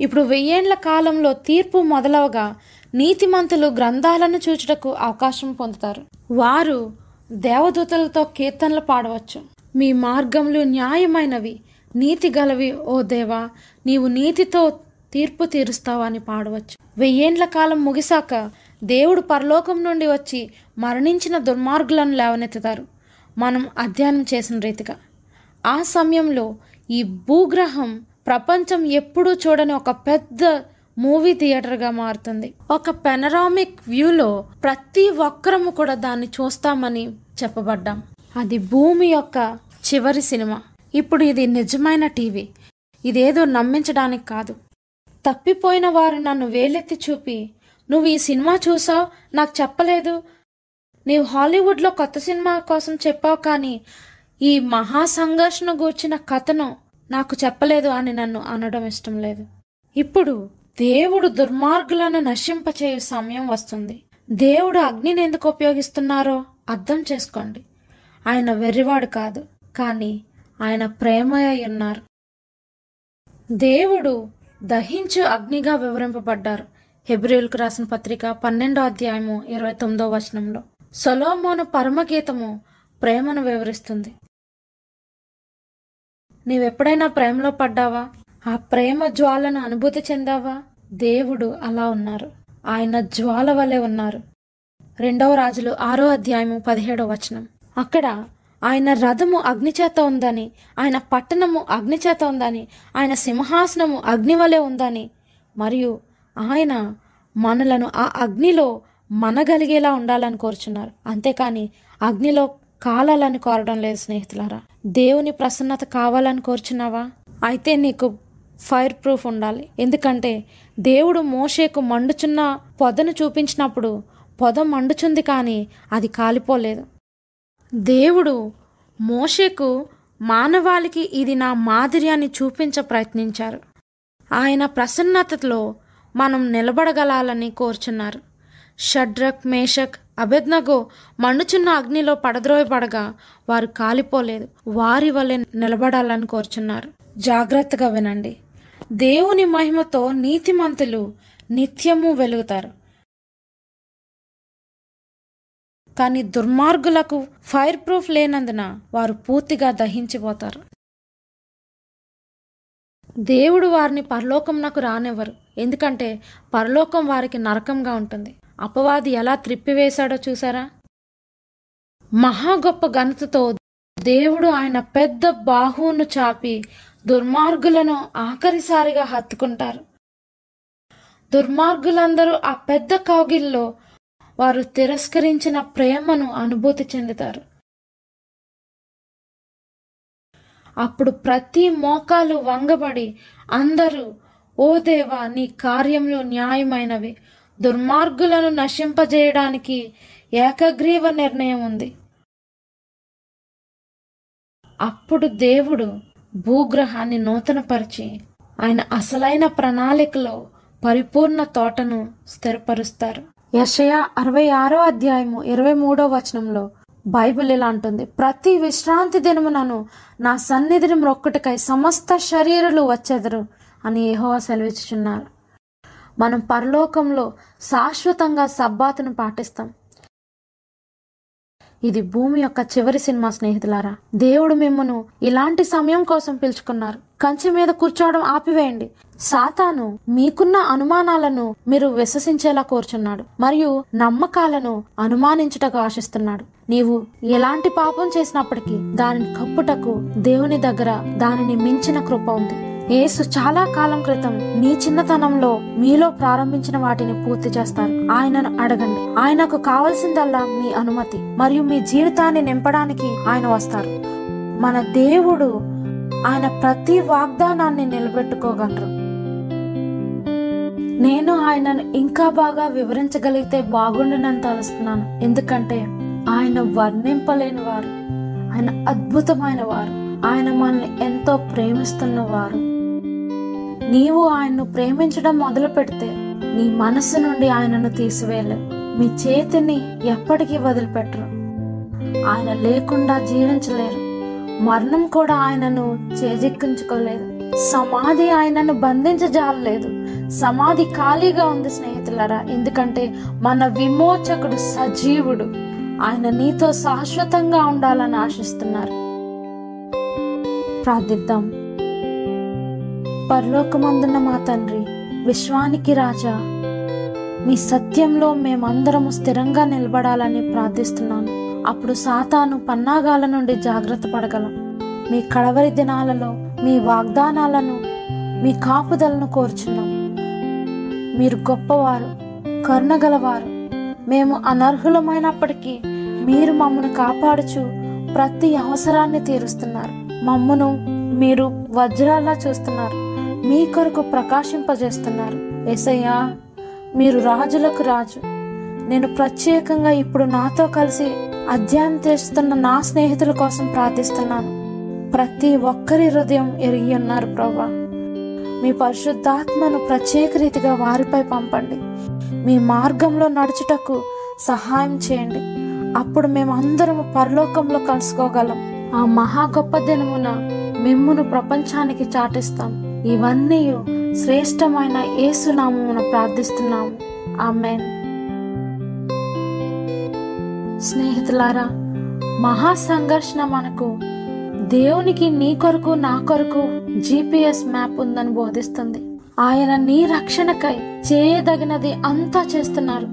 ఇప్పుడు వెయ్యేండ్ల కాలంలో తీర్పు మొదలవగా నీతిమంతులు గ్రంథాలను చూచుటకు అవకాశం పొందుతారు. వారు దేవదూతలతో కీర్తనలు పాడవచ్చు. మీ మార్గములు న్యాయమైనవి నీతి గలవి ఓ దేవా. నీవు నీతితో తీర్పు తీరుస్తావని అని పాడవచ్చు. వెయ్యేండ్ల కాలం ముగిసాక దేవుడు పరలోకం నుండి వచ్చి మరణించిన దుర్మార్గులను లేవనెత్తుతారు. మనం అధ్యయనం చేసిన రీతిగా ఆ సమయంలో ఈ భూగ్రహం ప్రపంచం ఎప్పుడూ చూడని ఒక పెద్ద మూవీ థియేటర్గా మారుతుంది. ఒక పెనరామిక్ వ్యూలో ప్రతి ఒక్కరము కూడా దాన్ని చూస్తామని చెప్పబడ్డాం. అది భూమి యొక్క చివరి సినిమా. ఇప్పుడు ఇది నిజమైన టీవీ. ఇదేదో నమ్మించడానికి కాదు. తప్పిపోయిన వారు నన్ను వేలెత్తి చూపి నువ్వు ఈ సినిమా చూసావు? నాకు చెప్పలేదు. నీవు హాలీవుడ్లో కొత్త సినిమా కోసం చెప్పావు కానీ ఈ మహా సంఘర్షణ గూర్చిన కథను నాకు చెప్పలేదు అని నన్ను అనడం ఇష్టం లేదు. ఇప్పుడు దేవుడు దుర్మార్గులను నశింపచేయు సమయం వస్తుంది. దేవుడు అగ్నిని ఎందుకు ఉపయోగిస్తున్నారో అర్థం చేసుకోండి. ఆయన వెర్రివాడు కాదు కానీ ఆయన ప్రేమయ్య ఉన్నారు. దేవుడు దహించు అగ్నిగా వివరింపబడ్డారు. హెబ్రిల్కు రాసిన పత్రిక పన్నెండో అధ్యాయము ఇరవై తొమ్మిదో వచనంలో. సొలోమోను పరమగీతము ప్రేమను వివరిస్తుంది. నీవెప్పుడైనా ప్రేమలో పడ్డావా? ఆ ప్రేమ జ్వాలను అనుభూతి చెందావా? దేవుడు అలా ఉన్నారు. ఆయన జ్వాల వలె ఉన్నారు. రెండవ రాజులు ఆరో అధ్యాయము పదిహేడో వచనం. అక్కడ ఆయన రథము అగ్నిచేత ఉందని ఆయన పట్టణము అగ్నిచేత ఉందని ఆయన సింహాసనము అగ్ని వలె ఉందని మరియు ఆయన మనలను ఆ అగ్నిలో మనగలిగేలా ఉండాలని కోరుచున్నారు. అంతేకాని అగ్నిలో కాలాలని కోరడం లేదు స్నేహితులారా. దేవుని ప్రసన్నత కావాలని కోరుచున్నావా? అయితే నీకు ఫైర్ ప్రూఫ్ ఉండాలి. ఎందుకంటే దేవుడు మోషేకు మండుచున్న పొదను చూపించినప్పుడు పొద మండుచుంది కానీ అది కాలిపోలేదు. దేవుడు మోషేకు మానవాళికి ఇది నా మాదిర్యాన్ని చూపించ ప్రయత్నించారు. ఆయన ప్రసన్నతలో మనం నిలబడగలాలని కోరుచున్నారు. షడ్రక్ మేషక్ అభెజ్ఞగో మండుచున్న అగ్నిలో పడద్రోయపడగా వారు కాలిపోలేదు. వారి వలె నిలబడాలని కోరుచున్నారు. జాగ్రత్తగా వినండి. దేవుని మహిమతో నీతిమంతులు నిత్యము వెలుగుతారు. కానీ దుర్మార్గులకు ఫైర్ ప్రూఫ్ లేనందున వారు పూర్తిగా దహించిపోతారు. దేవుడు వారిని పరలోకంనకు రానివ్వరు. ఎందుకంటే పరలోకం వారికి నరకంగా ఉంటుంది. అపవాది ఎలా త్రిప్పివేశాడో చూసారా మహా గొప్ప ఘనతతో దేవుడు ఆయన పెద్ద బాహువును చాపి దుర్మార్గులను ఆఖరిసారిగా హత్తుకుంటారు. దుర్మార్గులందరూ ఆ పెద్ద కౌగిల్లో వారు తిరస్కరించిన ప్రేమను అనుభూతి చెందుతారు. అప్పుడు ప్రతి మోకాలు వంగబడి అందరూ ఓ దేవా నీ కార్యములు న్యాయమైనవి. దుర్మార్గులను నశింపజేయడానికి ఏకగ్రీవ నిర్ణయం ఉంది. అప్పుడు దేవుడు భూగ్రహాన్ని నూతనపరిచి ఆయన అసలైన ప్రణాళికలో పరిపూర్ణ తోటను స్థిరపరుస్తారు. యషయ అరవై ఆరో అధ్యాయము ఇరవై మూడో వచనంలో బైబిల్ ఇలా అంటుంది. ప్రతి విశ్రాంతి దినమునను నా సన్నిధిని మొక్కటికై సమస్త శరీరులు వచ్చెదరు అని యెహోవా సెలవిచ్చుచున్నారు. మనం పరలోకంలో శాశ్వతంగా సబ్బాతును పాటిస్తాం. ఇది భూమి యొక్క చివరి సినిమా స్నేహితులారా. దేవుడు మిమ్మను ఇలాంటి సమయం కోసం పిలుచుకున్నారు. కంచె మీద కూర్చోవడం ఆపివేయండి. సాతాను మీకున్న అనుమానాలను మీరు విశ్వసించేలా కోరుచున్నాడు మరియు నమ్మకాలను అనుమానించుటకు ఆశిస్తున్నాడు. నీవు ఎలాంటి పాపం చేసినప్పటికీ దానిని కప్పుటకు దేవుని దగ్గర దానిని మించిన కృప ఉంది. యేసు చాలా కాలం క్రితం మీ చిన్నతనంలో మీలో ప్రారంభించిన వాటిని పూర్తి చేస్తారు. ఆయనను అడగండి. ఆయనకు కావలసిందల్లా మీ అనుమతి మరియు మీ జీవితాన్ని నింపడానికి ఆయన వస్తారు. మన దేవుడు ఆయన ప్రతి వాగ్దానాన్ని నిలబెట్టుకోగలరు. నేను ఆయనను ఇంకా బాగా వివరించగలిగితే బాగుండునని తలుస్తున్నాను. ఎందుకంటే ఆయన వర్ణింపలేని వారు ఆయన అద్భుతమైన వారు ఆయన మనల్ని ఎంతో ప్రేమిస్తున్న వారు నీవు ఆయన్ను ప్రేమించడం మొదలు పెడితే నీ మనసు నుండి ఆయనను తీసివేయలేవు మీ చేతిని ఎప్పటికీ వదిలిపెట్టరు. ఆయన లేకుండా జీవించలేరు. మరణం కూడా ఆయనను చేజిక్కించుకోలేదు. సమాధి ఆయనను బంధించజాలలేదు. సమాధి ఖాళీగా ఉంది స్నేహితులారా. ఎందుకంటే మన విమోచకుడు సజీవుడు. ఆయన నీతో శాశ్వతంగా ఉండాలని ఆశిస్తున్నారు. ప్రార్థిద్దాం. పరలోకమందున్న మా తండ్రి విశ్వానికి రాజా మీ సత్యంలో మేమందరము స్థిరంగా నిలబడాలని ప్రార్థిస్తున్నాను. అప్పుడు సాతాను పన్నాగాల నుండి జాగ్రత్త పడగలం. మీ కడవరి దినాలలో మీ వాగ్దానాలను మీ కాపుదలను కోరుచున్నాం. మీరు గొప్పవారు కరుణగలవారు. మేము అనర్హులమైనప్పటికీ మీరు మమ్మను కాపాడుచు ప్రతి అవసరాన్ని తీరుస్తున్నారు. మమ్మను మీరు వజ్రాలా చూస్తున్నారు. మీ కొరకు ప్రకాశింపజేస్తున్నారు. ఎసయ్యా మీరు రాజులకు రాజు. నేను ప్రత్యేకంగా ఇప్పుడు నాతో కలిసి అధ్యయనం చేస్తున్న నా స్నేహితుల కోసం ప్రార్థిస్తున్నాను. ప్రతి ఒక్కరి హృదయం ఎరిగి ఉన్నారు ప్రభా మీ పరిశుద్ధాత్మను ప్రత్యేక రీతిగా వారిపై పంపండి. మీ మార్గంలో నడుచుటకు సహాయం చేయండి. అప్పుడు మేము అందరం పరలోకంలో కలుసుకోగలం. ఆ మహా గొప్ప దినమున మిమ్మును ప్రపంచానికి చాటిస్తాం. ఇవన్నీ శ్రేష్టమైన యేసునామమున ప్రార్థిస్తున్నాము. ఆమెన్. స్నేహితులారా మహా సంఘర్షణ మనకు దేవునికి నీ కొరకు నా కొరకు జిపిఎస్ మ్యాప్ ఉందని బోధిస్తుంది. ఆయన నీ రక్షణకై చేయదగినది అంతా చేస్తున్నారు.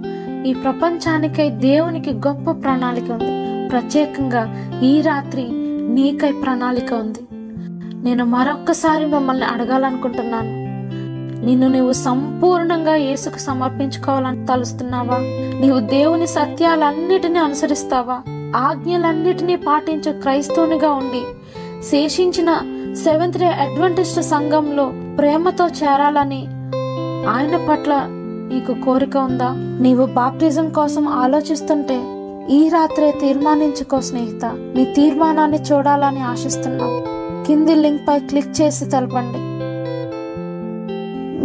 ఈ ప్రపంచానికై దేవునికి గొప్ప ప్రణాళిక ఉంది. ప్రత్యేకంగా ఈ రాత్రి నీకై ప్రణాళిక ఉంది. నేను మరొక్కసారి మిమ్మల్ని అడగాలనుకుంటున్నాను. నిన్ను నీవు సంపూర్ణంగా యేసుకు సమర్పించుకోవాలని తలుస్తున్నావా? నీవు దేవుని సత్యాలన్నిటినీ అనుసరిస్తావా? ఆజ్ఞలన్నిటినీ పాటించే క్రైస్తవునిగా ఉండి శేషించిన సెవెంత్ డే అడ్వెంటిస్ట్ సంఘంలో ప్రేమతో చేరాలని ఆయన పట్ల నీకు కోరిక ఉందా? నీవు బాప్టిజం కోసం ఆలోచిస్తుంటే ఈ రాత్రే తీర్మానించుకో స్నేహిత. నీ తీర్మానాన్ని చూడాలని ఆశిస్తున్నాం. కింది లింక్ పై క్లిక్ చేసి తెలపండి.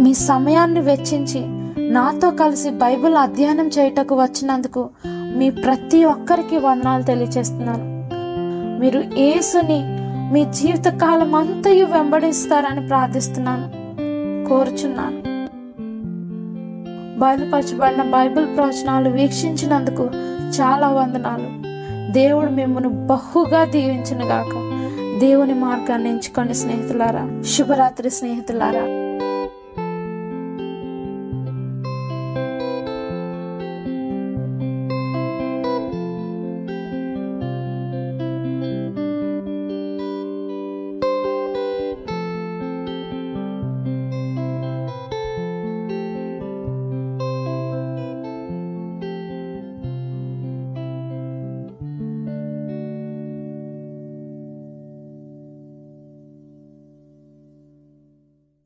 మీ సమయాన్ని వెచ్చించి నాతో కలిసి బైబిల్ అధ్యయనం చేయుటకు వచ్చినందుకు మీ ప్రతి ఒక్కరికి వందనాలు తెలియచేస్తున్నాను మీరు ఏసుని మీ జీవితకాలం అంతయు వెంబడిస్తారని ప్రార్థిస్తున్నాను. కోరుచున్నాను. బయలుపరచబడిన బైబిల్ ప్రవచనాలు వీక్షించినందుకు చాలా వందనాలు. దేవుడు మిమ్మల్ని బహుగా దీవించునుగాక. దేవుని మార్గాన్ని ఎంచుకోండి స్నేహితులారా. శుభరాత్రి స్నేహితులారా.